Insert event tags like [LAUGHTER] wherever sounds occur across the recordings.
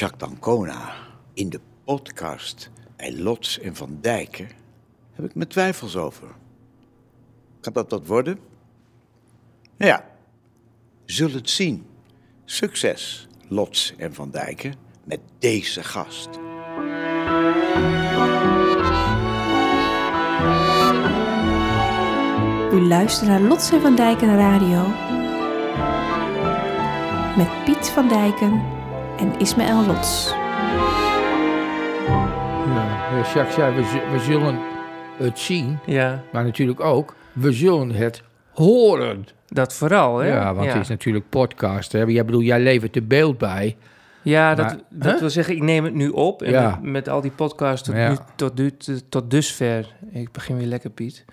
Jacques Dancona in de podcast bij Lots en Van Dijken heb ik mijn twijfels over. Gaat dat wat worden? Ja, zul het zien. Succes, Lots en Van Dijken, met deze gast. U luistert naar Lots en Van Dijken Radio. Met Piet van Dijken en Ismaël Lots. Ja, ja, Jacques zei, we, we zullen het zien, Ja, maar natuurlijk ook, we zullen het horen. dat vooral, hè? Ja, want ja. het is natuurlijk podcast. Hè? Jij bedoel, jij levert de beeld bij. Ja, dat, Maar- dat Huh? wil zeggen, ik neem het nu op. En Ja. met, met al die podcasts tot, Ja. nu, tot, nu, tot dusver, ik begin weer lekker, Piet,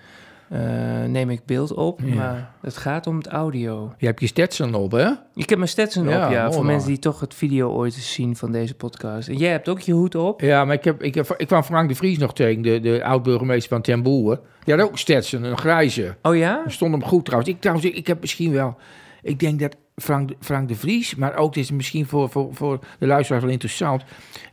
eh, neem ik beeld op. Ja. Maar het gaat om het audio. Je hebt je Stetson op, hè? Ik heb mijn Stetson Ja, op, ja. mooi, Voor mensen die toch het video ooit eens zien van deze podcast. En jij hebt ook je hoed op. Ja, maar ik, heb, ik, heb, ik kwam Frank de Vries nog tegen, de, de oud-burgemeester van Ten Boer. Die had ook Stetson, een grijze. Oh ja? Dat stond hem goed trouwens. Ik, trouwens, ik, heb misschien wel... Ik denk dat Frank, de- Frank de Vries, maar ook dit is misschien voor, voor, voor de luisteraar wel interessant.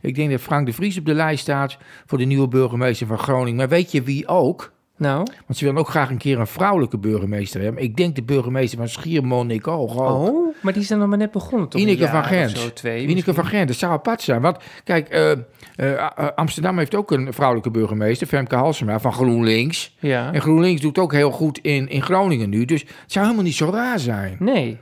Ik denk dat Frank de Vries op de lijst staat voor de nieuwe burgemeester van Groningen. Maar weet je wie ook? Nou, Want ze willen ook graag een keer een vrouwelijke burgemeester hebben. Ik denk de burgemeester van Schiermonnikoog ook. oh, maar die zijn nog maar net begonnen, toch? Ineke van Gent. of Zo, twee, Ineke van Gent, dat zou apart zijn. Want kijk, eh, eh, Amsterdam heeft ook een vrouwelijke burgemeester, Femke Halsema van GroenLinks. Ja. En GroenLinks doet ook heel goed in, in Groningen nu. Dus het zou helemaal niet zo raar zijn. Nee.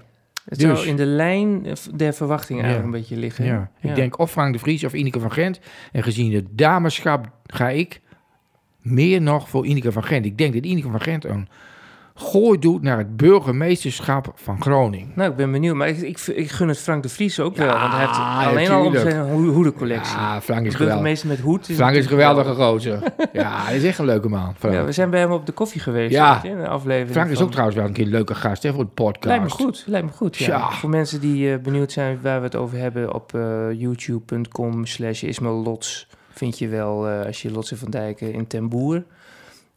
Het Dus- zou in de lijn der verwachtingen Ja. eigenlijk een beetje liggen. Ja, ik denk of Frank de Vries of Ineke van Gent. En gezien het dameschap ga ik meer nog voor Ineke van Gent. Ik denk dat Ineke van Gent een gooi doet naar het burgemeesterschap van Groningen. Nou, ik ben benieuwd. Maar ik, ik, ik gun het Frank de Vries ook wel. Want hij heeft alleen al om zijn ho- hoedencollectie. Ja, Frank is geweldig. Burgemeester met hoed. is Frank is geweldige gozer. Ja, hij is echt een leuke man. [LAUGHS] Frank, Ja, we zijn bij hem op de koffie geweest. Ja. weet in een aflevering. Frank is van- ook trouwens wel een keer een leuke gast hè, voor de podcast. Lijkt me goed, lijkt me goed. Ja. Voor mensen die eh, benieuwd zijn waar we het over hebben, op eh, youtube.com slash ismaellots vind je wel, eh, als je Lotse van Dijken in Ten Boer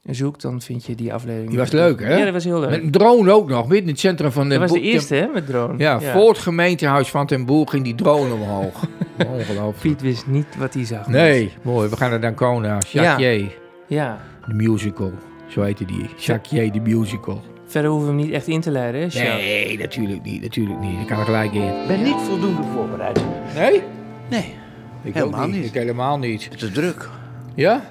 zoekt, dan vind je die aflevering. Die was leuk, hè? Ja, dat was heel leuk. Met een drone ook nog, midden in het centrum van dat was de eerste, hè, met drone. Ja, voor het gemeentehuis van Ten Boer ging die drone omhoog. [LAUGHS] Ongelooflijk. Piet wist niet wat hij zag. Nee, mooi. We gaan naar Dancona. Jacques Ja, de musical. Zo heette die. Jacques de musical. verder hoeven we hem niet echt in te leiden, hè? Nee, natuurlijk niet. Natuurlijk niet. Ik kan er gelijk in. Ik ben niet voldoende voorbereid. Nee? Nee, Ik Helemaal niet. Ik helemaal niet. te druk. Ja?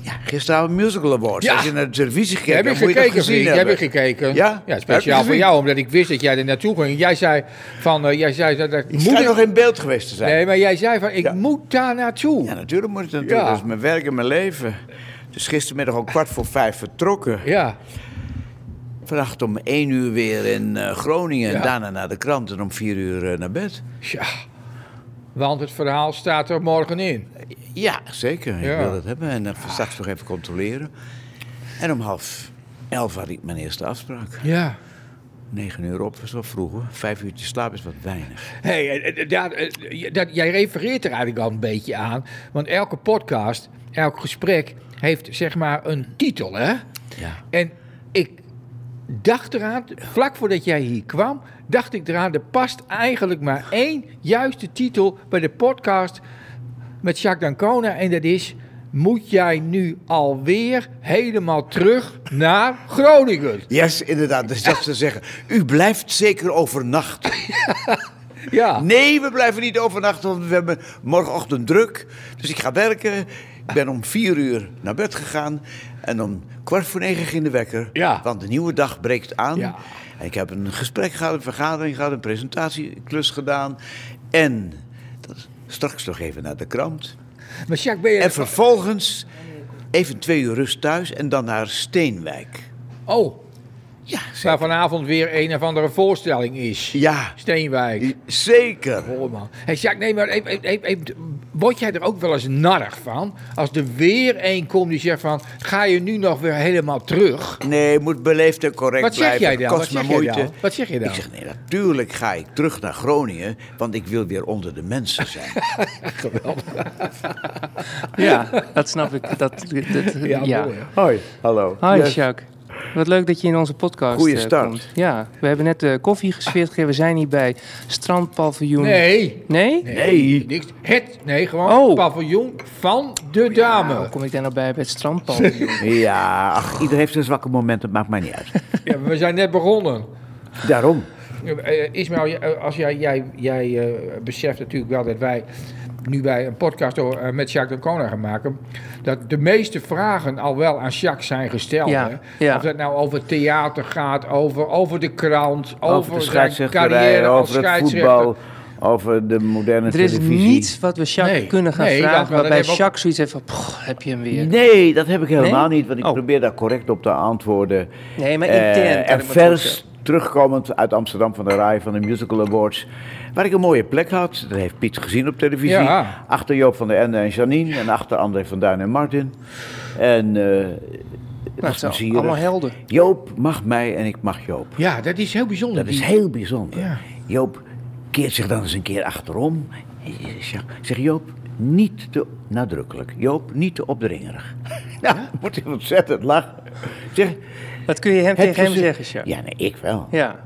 Ja, gisteravond Musical Awards. Ja. Als je naar de televisie heb je moet gekeken, gezien? Heb je gekeken? Ja? Ja, speciaal voor jou, omdat ik wist dat jij er naartoe ging. Jij zei van, eh, jij zei dat, dat Ik schijn nog in beeld geweest te zijn. Nee, maar jij zei van, ik Ja. moet daar naartoe. Ja, natuurlijk moet het naartoe. Ja. Dat is mijn werk en mijn leven. Dus gistermiddag om kwart voor vijf vertrokken. Ja. Vannacht om één uur weer in eh, Groningen. Ja. En daarna naar de krant en om vier uur eh, naar bed. Tja. Want het verhaal staat er morgen in. Ja, zeker. Ja. Ik wil dat hebben. En dan straks nog even controleren. En om half elf had ik mijn eerste afspraak. Ja. Negen uur op is wel vroeg hoor. Vijf uurtjes slaap is wat weinig. Hey, eh, eh, dat, eh, dat, jij refereert er eigenlijk al een beetje aan. Want elke podcast, elk gesprek heeft zeg maar een titel, hè? Ja. En ik dacht eraan, vlak voordat jij hier kwam, dacht ik eraan, er past eigenlijk maar één juiste titel bij de podcast met Jacques Dancona. En dat is, moet jij nu alweer helemaal terug naar Groningen? Yes, inderdaad. Dus dat ze zeggen, u blijft zeker overnachten. [LAUGHS] Ja. Nee, we blijven niet overnachten, want we hebben morgenochtend druk. Dus ik ga werken. Ik ben om vier uur naar bed gegaan. En om kwart voor negen ging de wekker. Ja. Want de nieuwe dag breekt aan. Ja. En ik heb een gesprek gehad, een vergadering gehad, een presentatieklus gedaan. En dat, straks nog even naar de krant. Maar Jacques, ben je... En vervolgens even twee uur rust thuis en dan naar Steenwijk. Oh, Ja, waar vanavond weer een of andere voorstelling is. ja Steenwijk. zeker. Oh man. Hey Jacques, nee, maar even, even, even, word jij er ook wel eens narig van? Als er weer een komt die zegt van, ga je nu nog weer helemaal terug? Nee, moet beleefd en correct Wat zeg blijven. jij dan? Kost Wat zeg jij dan? Wat zeg je dan? Ik zeg, nee, natuurlijk ga ik terug naar Groningen, want ik wil weer onder de mensen zijn. [LAUGHS] Ja, dat snap ik. Dat, dat, Ja, ja. mooi? Hoi, hallo. Hi, Jacques. Wat leuk dat je in onze podcast Goeie eh, start. komt. Ja, we hebben net eh, koffie gesfeerd gegeven. We zijn hier bij Strandpaviljoen. Nee. Nee? Nee. Niks. Het, nee, gewoon Oh. paviljoen van de dame. Hoe kom ik daar nou bij bij het strandpaviljoen? [LAUGHS] Ja, ach, ieder heeft zijn zwakke momenten, maakt mij niet uit. [LAUGHS] Ja, we zijn net begonnen. Daarom. Eh, eh, als jij, jij, jij eh, beseft natuurlijk wel dat wij nu wij een podcast eh, met Jacques de Koning gaan maken, dat de meeste vragen al wel aan Jacques zijn gesteld. Ja. Of dat nou over theater gaat, over, over de krant, over, Over de zijn carrière als over het scheidsrechter. voetbal, over de moderne Er is televisie. niets wat we Jacques Nee, kunnen gaan nee, dat vragen dat waarbij ook- Jacques zoiets heeft van, "Poh, heb je hem weer. Nee, dat heb ik helemaal Nee? niet, want ik Oh. probeer daar correct op te antwoorden. Nee, maar Eh, intern. en vers terugkomend uit Amsterdam van de RAI van de Musical Awards. Waar ik een mooie plek had. Dat heeft Piet gezien op televisie. Ja. Achter Joop van der Ende en Janine. En achter André van Duin en Martin. En Nou, het zijn plezierig. allemaal helden. Joop mag mij en ik mag Joop. Ja, dat is heel bijzonder. Dat is heel bijzonder. Ja. Joop keert zich dan eens een keer achterom. Ik zeg Joop, niet te nadrukkelijk. Joop, niet te opdringerig. [LAUGHS] Nou, moet hij ontzettend lachen. Zeg, Wat kun je hem tegen hem zeggen, Jacques? Ja, nee, ik wel. Ja.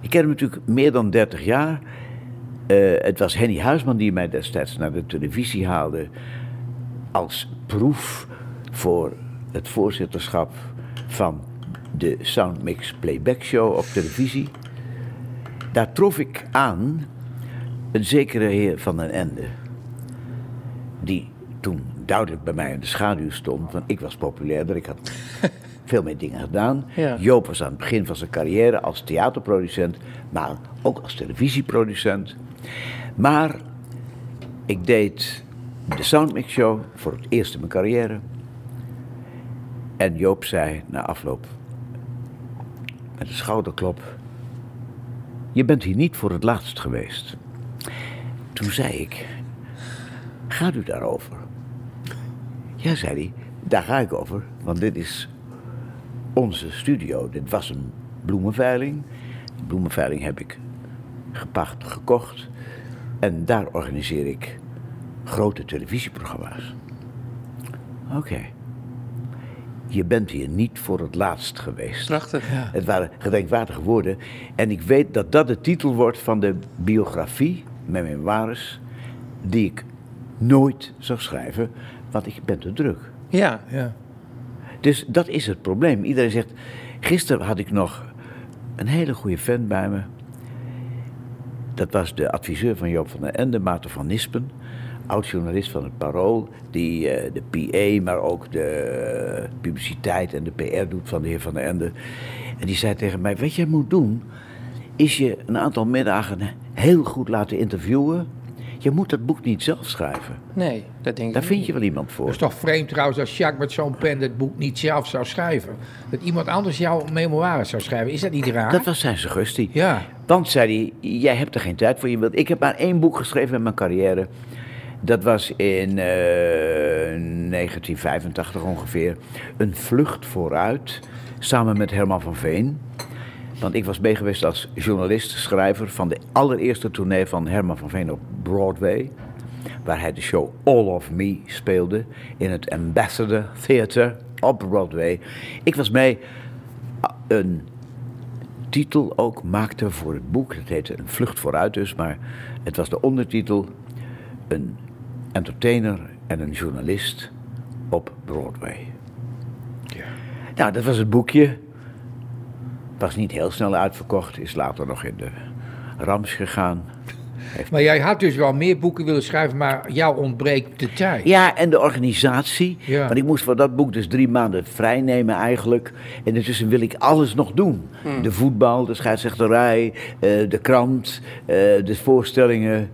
Ik ken hem natuurlijk meer dan 30 jaar. Eh, het was Henny Huisman die mij destijds naar de televisie haalde. als proef voor het voorzitterschap van de Soundmix Playback Show op televisie. Daar trof ik aan een zekere heer van den Ende. Die toen duidelijk bij mij in de schaduw stond. Want ik was populairder, ik had [LAUGHS] veel meer dingen gedaan. Ja. Joop was aan het begin van zijn carrière als theaterproducent, maar ook als televisieproducent. Maar ik deed de Soundmix Show voor het eerst in mijn carrière. En Joop zei na afloop, met een schouderklop, je bent hier niet voor het laatst geweest. Toen zei ik, gaat u daarover? Ja, zei hij, daar ga ik over, want dit is onze studio. Dit was een bloemenveiling. Die bloemenveiling heb ik gepacht, gekocht. En daar organiseer ik grote televisieprogramma's. Oké. Je bent hier niet voor het laatst geweest. Prachtig. Het waren gedenkwaardige woorden. En ik weet dat dat de titel wordt van de biografie, mijn memoires, die ik nooit zou schrijven, want ik ben te druk. Ja. Ja. Dus dat is het probleem. Iedereen zegt. Gisteren had ik nog een hele goede fan bij me. Dat was de adviseur van Joop van den Ende, Maarten van Nispen. Oud-journalist van het Parool. Die eh, de PA, maar ook de publiciteit en de PR doet van de heer van den Ende. En die zei tegen mij: Wat jij moet doen, is je een aantal middagen heel goed laten interviewen. Je moet dat boek niet zelf schrijven. Nee, dat denk ik Daar niet. vind je wel iemand voor. Dat is toch vreemd trouwens als Jacques met zo'n pen het boek niet zelf zou schrijven. Dat iemand anders jouw memoires zou schrijven. Is dat niet raar? Dat was zijn suggestie. Ja. Want, zei hij, jij hebt er geen tijd voor. Je wilt. Ik heb maar één boek geschreven in mijn carrière. Dat was in eh, 1985 ongeveer. Een vlucht vooruit. Samen met Herman van Veen. Want ik was meegeweest als journalist, schrijver van de allereerste tournee van Herman van Veen op Broadway. Waar hij de show All of Me speelde in het Ambassador Theater op Broadway. Ik was mee een titel ook maakte voor het boek. Het heette Een Vlucht vooruit dus, maar het was de ondertitel Een entertainer en een journalist op Broadway. Ja. Nou, dat was het boekje. Was niet heel snel uitverkocht, is later nog in de rams gegaan. Maar jij had dus wel meer boeken willen schrijven, maar jou ontbreekt de tijd. Ja, en de organisatie. Ja. Want ik moest voor dat boek dus drie maanden vrij nemen eigenlijk. En intussen wil ik alles nog doen. De voetbal, de scheidsrechterij, eh, de krant, eh, de voorstellingen.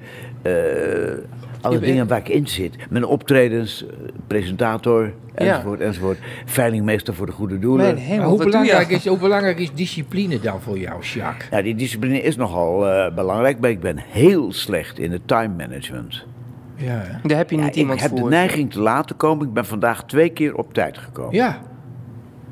Alle Je dingen waar ik in zit. Mijn optredens, eh, presentator, enzovoort, enzovoort. Veilingmeester voor de goede doelen. Mijn Maar hemel, hoe, belangrijk is, hoe belangrijk is discipline dan voor jou, Jacques? Ja, die discipline is nogal eh, belangrijk, maar ik ben heel slecht in het time management. Ja? Daar heb je Ja, niet ik iemand heb voor. de neiging te laat te komen. Ik ben vandaag twee keer op tijd gekomen. ja.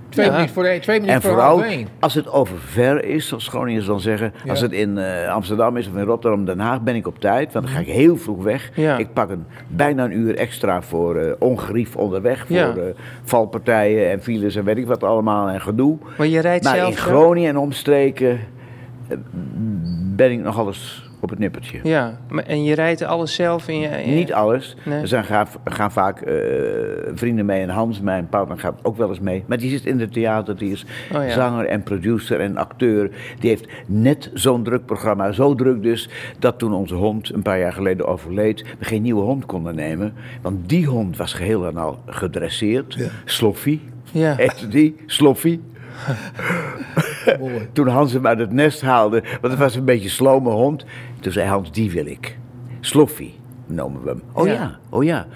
Twee Ja. minuten voor één, twee minuten En voor vooral als het over ver is, zoals Groningers dan zeggen. Ja. Als het in eh, Amsterdam is of in Rotterdam, Den Haag, ben ik op tijd. Want dan ga ik heel vroeg weg. Ja. Ik pak een, bijna een uur extra voor eh, ongerief onderweg. Voor eh, valpartijen en files en weet ik wat allemaal en gedoe. Maar je rijdt Maar zelf... in? Groningen en omstreken ben ik nog alles op het nippertje. Ja, maar, en je rijdt alles zelf in je... in Niet alles. Nee. Er zijn, gaan, gaan vaak eh, vrienden mee en Hans, mijn partner, gaat ook wel eens mee. Maar die zit in het theater, die is Oh ja. zanger en producer en acteur. Die heeft net zo'n druk programma, zo druk dus, dat toen onze hond een paar jaar geleden overleed, we geen nieuwe hond konden nemen. Want die hond was geheel en al gedresseerd. Sloffie Ja. heette die, Sloffie. [LAUGHS] Mooi. Toen Hans hem uit het nest haalde, want het was een beetje een slome hond. Toen zei Hans, die wil ik. Sloffie noemen we hem. Oh ja, Ja. oh ja.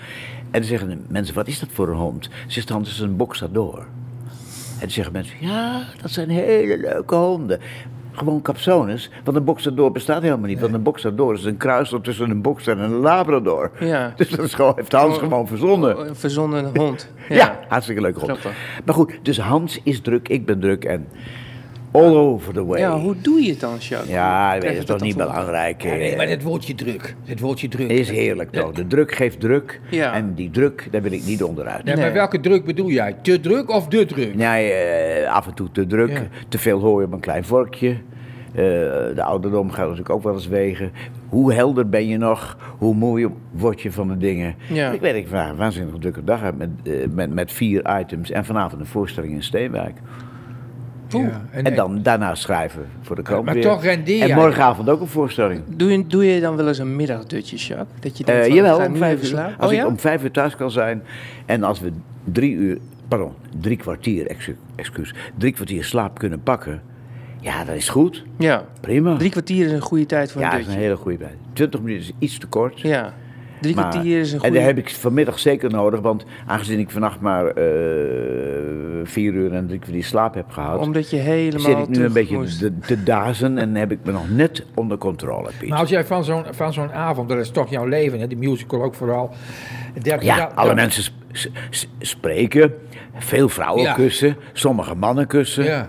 En dan zeggen de mensen, wat is dat voor een hond? Zegt Hans, is een boxador. En dan zeggen mensen, ja, dat zijn hele leuke honden. Gewoon capsones, want een boxador bestaat helemaal niet. Want een boxador is een kruisel tussen een boxer en een labrador. Ja. [LAUGHS] Dus dat is gewoon, heeft Hans gewoon verzonnen. Oh, Een verzonnen hond. Ja, hartstikke leuk hond. Grappig. Maar goed, dus Hans is druk, ik ben druk en all over the way. Ja, hoe doe je het dan, Jacques? Ja, dat is toch niet belangrijk. Ja, nee, eh, maar het woordje druk. Het woordje druk. is heerlijk toch? De druk geeft druk. Ja. En die druk, daar wil ik niet onderuit. Nee, Nee. maar welke druk bedoel jij? Te druk of de druk? Nee, eh, af en toe te druk. Ja. Te veel hoor je op een klein vorkje. Eh, de ouderdom gaat natuurlijk ook wel eens wegen. Hoe helder ben je nog? Hoe mooi word je van de dingen? Ja. Ik weet, ik vandaag een waanzinnig drukke dag heb met, met, met vier items. En vanavond een voorstelling in Steenwijk. Ja, En, dan daarna schrijven voor de krant maar weer. toch rendeer En morgenavond ook een voorstelling. Doe je, doe je dan wel eens een middagdutje, Jacques? Dat je denkt Eh, jawel, ga om vijf uur. slapen? Als Oh ik ja? om vijf uur thuis kan zijn en als we drie uur, pardon, drie kwartier, excu- excuus, drie kwartier slaap kunnen pakken, ja, dat is goed. Ja. Prima. Drie kwartier is een goede tijd voor ja, een dat is een dutje. hele goede tijd. Twintig minuten is iets te kort. Ja. Drie maar- kwartier is een En dat heb ik vanmiddag zeker nodig, want aangezien ik vannacht maar eh, vier uur en drie kwartier slaap heb gehad, Omdat je helemaal zit ik nu een beetje te, te dazen en heb ik me nog net onder controle, Piet. Maar als jij van zo'n, van zo'n avond, dat is toch jouw leven, hè? de musical ook vooral. Dat, Ja, dat- alle dat- mensen spreken, veel vrouwen Ja. kussen, sommige mannen kussen. Ja.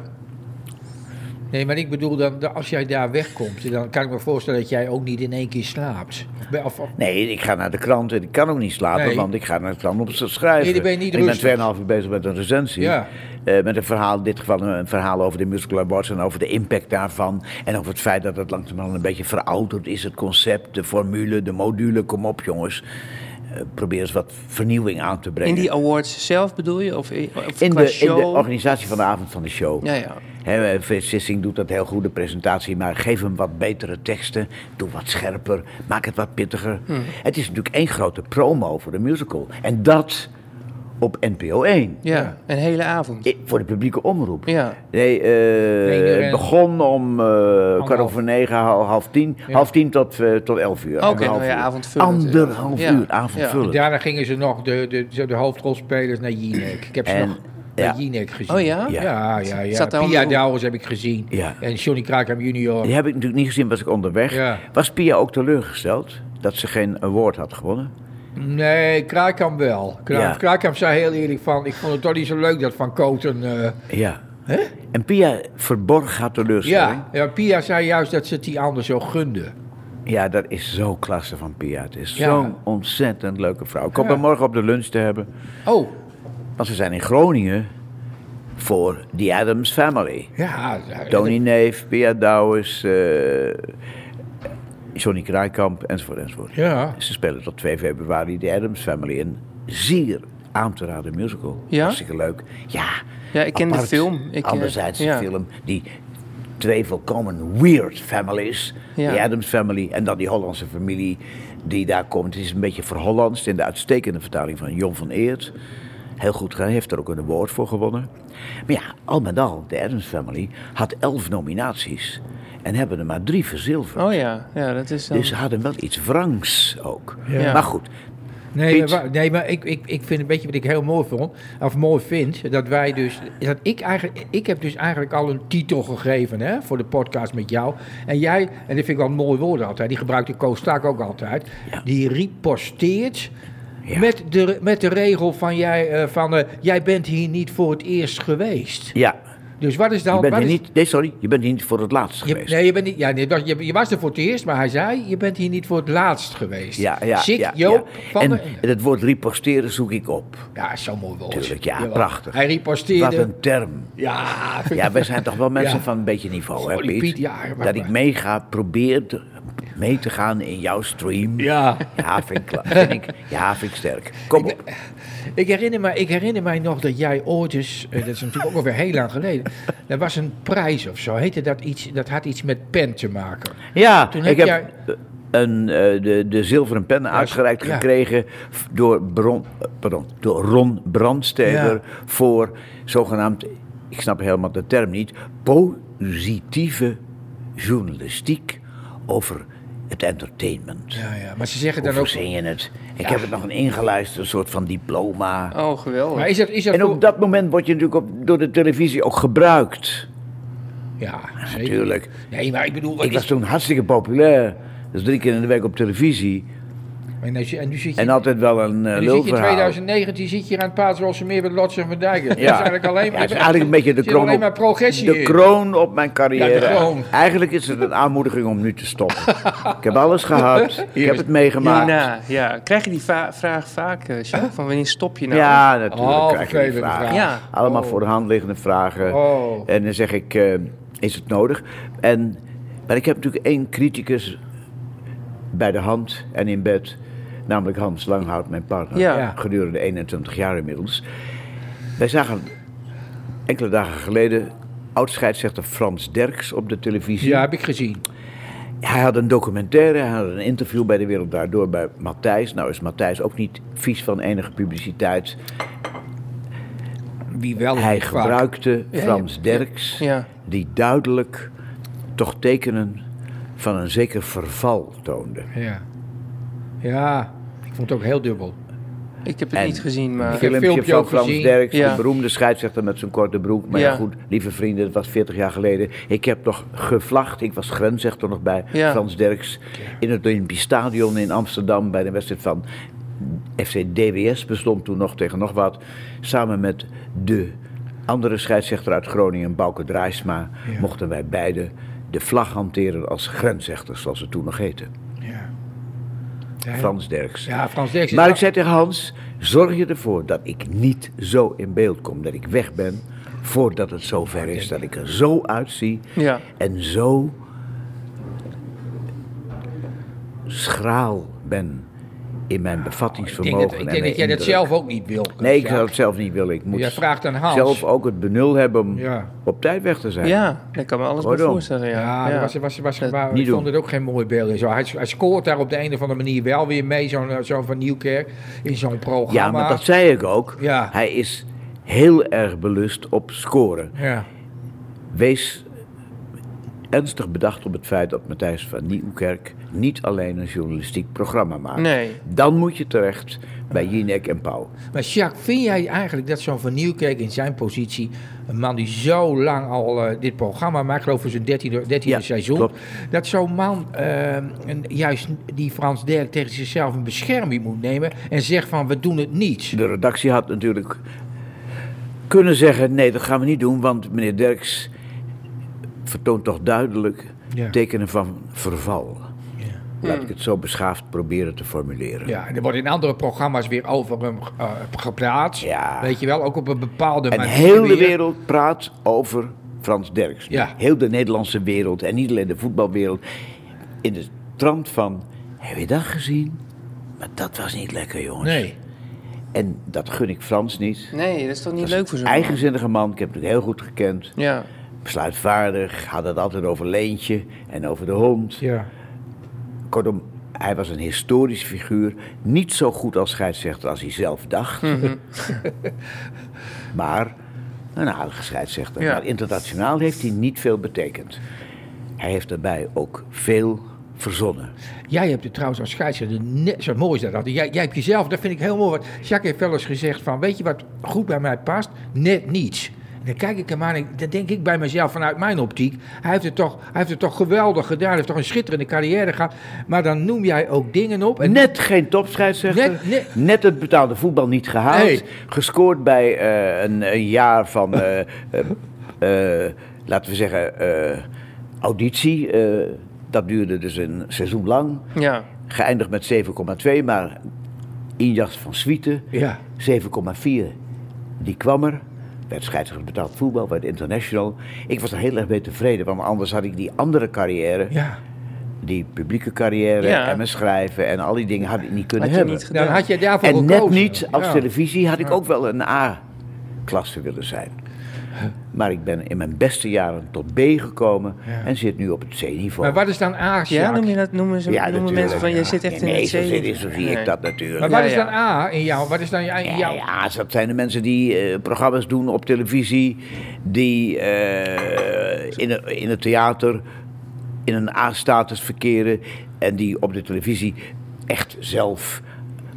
Nee, maar ik bedoel, dan, als jij daar wegkomt, dan kan ik me voorstellen dat jij ook niet in één keer slaapt. Of, of- Nee, ik ga naar de krant en ik kan ook niet slapen, Nee. want ik ga naar de krant om te schrijven. Nee, dan ben je niet En ik ben 2,5 uur bezig met een recensie. Ja. Eh, met een verhaal, in dit geval een verhaal over de Musical Awards en over de impact daarvan. En over het feit dat het langzamerhand een beetje verouderd is, het concept, de formule, de module. Kom op jongens, Eh, probeer eens wat vernieuwing aan te brengen. In die awards zelf bedoel je? Of, of in qua de, in de organisatie van de avond van de show. Ja, ja. Sissing doet dat heel goed, de presentatie, maar geef hem wat betere teksten. Doe wat scherper, maak het wat pittiger. Hmm. Het is natuurlijk één grote promo voor de musical. En dat op NPO 1. Ja, Ja. een hele avond. I- Voor de publieke omroep. Ja. Nee, eh, het en- begon om eh kwart over negen, hal- half tien. Ja. Half tien tot, eh, tot elf uur. Oké, Anderhalf nou ja, uur. avondvullend. Anderhalf Ja. uur, avondvullend. Daarna gingen ze nog de, de, de hoofdrolspelers naar Jinek. Ik heb ze En- nog ja. naar Jinek gezien. Oh ja? Ja, ja, ja. ja. Zat daar Pia heb ik gezien. Ja. En Johnny Krakam junior. Die heb ik natuurlijk niet gezien, was ik onderweg. Ja. Was Pia ook teleurgesteld dat ze geen award had gewonnen? Nee, Krakam wel. Kra Ja. Krakam zei heel eerlijk van... Ik vond het toch niet zo leuk dat Van Koten... eh, Ja. En Pia verborg haar teleurstelling. ja, ja, Pia zei juist dat ze het die ander zo gunde. Ja, dat is zo klasse van Pia. Het is Ja. zo'n ontzettend leuke vrouw. Ik hoop Ja. haar morgen op de lunch te hebben. Oh, Want ze zijn in Groningen voor The Adams Family. ja. Tony Neef, Pia Douwes, eh, Johnny Kraaikamp, enzovoort, enzovoort. Ja. Ze spelen tot 2 februari The Adams Family. Een zeer aan te raden musical. Ja? Hartstikke leuk. Ja, Ja, ik ken de apart. film. Ik, eh, Anderzijds ja. de film die twee volkomen weird families. Ja. De Adams Family en dan die Hollandse familie die daar komt. Het is een beetje verhollandst in de uitstekende vertaling van Jon van Eert. Heel goed gedaan, heeft er ook een award voor gewonnen. Maar ja, al met al, de Adams Family had elf nominaties. En hebben er maar drie verzilverd. Oh ja, ja, dat is dan... Dus ze hadden wel iets wrangs ook. Ja. Maar goed, Nee, Piet. maar, nee, maar ik, ik, ik vind een beetje wat ik heel mooi vond, of mooi vind, dat wij dus, dat ik eigenlijk, ik heb dus eigenlijk al een titel gegeven hè, voor de podcast met jou. En jij, en dat vind ik wel een mooi woord altijd, die gebruikt de Koos Staak ook altijd, Ja. die riposteert Ja. Met, de, met de regel van, jij, eh, van eh, jij bent hier niet voor het eerst geweest. Ja, Dus wat is dan... je bent wat hier is- niet, nee, sorry, je bent hier niet voor het laatst je, geweest. nee, je, bent niet, ja, nee, je, je was er voor het eerst, maar hij zei, je bent hier niet voor het laatst geweest. Ja, ja, ja, Joop, ja. van En, der- en het woord riposteren zoek ik op. Ja, zo mooi woord. Tuurlijk, ja, Jawel. prachtig. Hij riposteerde. Wat een term. Ja, Ja, wij zijn toch wel [LAUGHS] mensen van een beetje niveau, hè Piet? Piet, ja, maar- dat ik meega, probeer te- mee te gaan in jouw stream. Ja. Ja, vind ik, vind ik, ja, vind ik sterk. Kom op. Ik herinner, me, ik herinner mij nog dat jij ooit eens, eh, dat is natuurlijk ook alweer heel lang geleden, er was een prijs of zo, heette dat iets, dat had iets met pen te maken. Ja, Toen ik heb heb een, eh, de, de zilveren pen uitgereikt ja. gekregen door, Bron, pardon, door Ron Brandsteder Ja. voor zogenaamd, ik snap helemaal de term niet, positieve journalistiek over het entertainment. Ja, ja, maar ze zeggen dan ook... je het? Ik heb het nog een ingeluisterd, een soort van diploma. Oh, geweldig. Maar is dat, is dat En op dat moment word je natuurlijk op, door de televisie ook gebruikt. Ja. Natuurlijk. Nee, maar ik bedoel, wat Ik is... was toen hartstikke populair. Dus drie keer in de week op televisie. En, nu- en nu zit je... En altijd wel een uh, en nu zit je in lulverhaal. 2019 zit je hier aan het Paatsrosse meer met Lots en Van Dijken. Dat is Ja. eigenlijk alleen Ja, het is eigenlijk een beetje de [LAUGHS] kroon, alleen maar op, progressie de in. kroon op mijn carrière. Ja, de kroon. Eigenlijk is het een aanmoediging om nu te stoppen. [LAUGHS] ik heb alles gehad. Ik heb het meegemaakt. Hierna, ja. Krijg je die va- vraag vaak, eh, Jacques? Van wanneer stop je nou? Ja, natuurlijk Oh, krijg je die vraag. Ja. Allemaal Oh. voor de hand liggende vragen. Oh. En dan zeg ik, eh, is het nodig? En, maar ik heb natuurlijk één criticus bij de hand en in bed. Namelijk Hans Langhout, mijn partner. Ja. Gedurende 21 jaar inmiddels. Wij zagen enkele dagen geleden oud-scheidsrechter Frans Derks op de televisie. Ja, heb ik gezien. Hij had een documentaire, hij had een interview bij De Wereld Daardoor bij Matthijs. Nou is Matthijs ook niet vies van enige publiciteit. Wie wel Hij gebruikte Frans ja, Derks, ja. die duidelijk toch tekenen van een zeker verval toonde. Ja. Ja, vond het ook heel dubbel. Ik heb het En- niet gezien, Een maar... heb filmpje filmpje van ook Frans gezien. Derks, Ja. de beroemde scheidsrechter met zijn korte broek. Maar ja. Ja. goed, lieve vrienden, het was 40 jaar geleden. Ik heb nog gevlacht, ik was grensrechter nog bij Ja. Frans Derks. In het Olympisch Stadion in Amsterdam bij de wedstrijd van FC DWS bestond toen nog tegen nog wat. Samen met de andere scheidsrechter uit Groningen, Bouke Draaisma, Ja. mochten wij beide de vlag hanteren als grensrechters, zoals het toen nog heette. Frans Derks. Ja, Frans Derks Maar ik zei tegen Hans, zorg je ervoor dat ik niet zo in beeld kom, dat ik weg ben voordat het zover is, dat ik er zo uitzie Ja. en zo schraal ben in mijn Ik bevattingsvermogen. denk dat, ik en denk dat jij dat zelf ook niet wil. Nee, ik zou het zelf niet willen. Ik moet Jij vraagt aan Hans. zelf ook het benul hebben om Ja. op tijd weg te zijn. Ja, daar kan me alles bij voorstellen, ja. Ja, was, was, was, Niet ik vond doen. het ook geen mooi beeld. Zo. Hij, hij scoort daar op de een of andere manier wel weer mee, zo'n zo van Nieuwkerk, in zo'n programma. Ja, maar dat zei ik ook. Ja. Hij is heel erg belust op scoren. Ja, Wees ernstig bedacht op het feit dat Matthijs van Nieuwkerk niet alleen een journalistiek programma maakt. Nee. Dan moet je terecht bij Jinek en Pauw. maar Jacques, vind jij eigenlijk dat zo'n Van Nieuwkerk in zijn positie, een man die zo lang al eh, dit programma maakt, ik geloof voor zijn dertiende, dertiende Ja, seizoen, klopt. dat zo'n man eh, een- juist die Frans Derk tegen zichzelf in bescherming moet nemen en zegt van we doen het niet. De redactie had natuurlijk kunnen zeggen: nee, dat gaan we niet doen, want meneer Derks vertoont toch duidelijk Ja. tekenen van verval. Laat ik het zo beschaafd proberen te formuleren. Ja, er wordt in andere programma's weer over hem eh, gepraat. Ja. Weet je wel, ook op een bepaalde En manier. heel de wereld praat over Frans Derks. Ja. Heel de Nederlandse wereld en niet alleen de voetbalwereld. In de trant van, heb je dat gezien? Maar dat was niet lekker, jongens. Nee. En dat gun ik Frans niet. Nee, dat is toch niet Dat is leuk voor een zo'n man? eigenzinnige man. Ik heb hem heel goed gekend. Ja. Besluitvaardig. Had het altijd over Leentje en over de hond. Ja. Kortom, hij was een historisch figuur. Niet zo goed als scheidsrechter als hij zelf dacht. Mhm. [LAUGHS] maar een aardige scheidsrechter. Ja. Maar internationaal heeft hij niet veel betekend. Hij heeft daarbij ook veel verzonnen. Jij hebt het trouwens als scheidsrechter net zo mooi is dat. Jij, jij hebt jezelf, dat vind ik heel mooi. Wat Jacques heeft wel eens gezegd van, weet je wat goed bij mij past? Net niets. Dan kijk ik hem aan en dan denk ik bij mezelf vanuit mijn optiek. Hij heeft het toch, hij heeft het toch geweldig gedaan. Hij heeft toch een schitterende carrière gehad. Maar dan noem jij ook dingen op. En Net geen topscheidsrechter. Net- net- Net het betaalde voetbal niet gehaald. Nee. Gescoord bij eh, een, een jaar van, eh, eh, laten we zeggen, eh, auditie. Eh, dat duurde dus een seizoen lang. Ja. Geëindigd met 7,2, maar Injas van Swieten, Ja. 7,4. Die kwam er. Werd scheidsrechter betaald voetbal, werd international. Ik was er heel erg mee tevreden, want anders had ik die andere carrière, Ja. die publieke carrière Ja. en mijn schrijven en al die dingen had ik niet kunnen Had je hebben. niet gedaan. Dan had je daarvoor En net gekozen. niet als Ja. televisie had ik ook wel een A-klasse willen zijn. Maar ik ben in mijn beste jaren tot B gekomen Ja. en zit nu op het C-niveau. Maar wat is dan A, Ja, noem je dat, noemen, ze, noemen natuurlijk, mensen van, ja. jij zit echt nee, in het zee. zit- Zo zie Nee. ik dat natuurlijk. Maar wat Ja, is ja. dan A in jou? Wat is dan in Ja, jou? ja, dat zijn de mensen die eh, programma's doen op televisie, die eh, in, in het theater in een A-status verkeren en die op de televisie echt zelf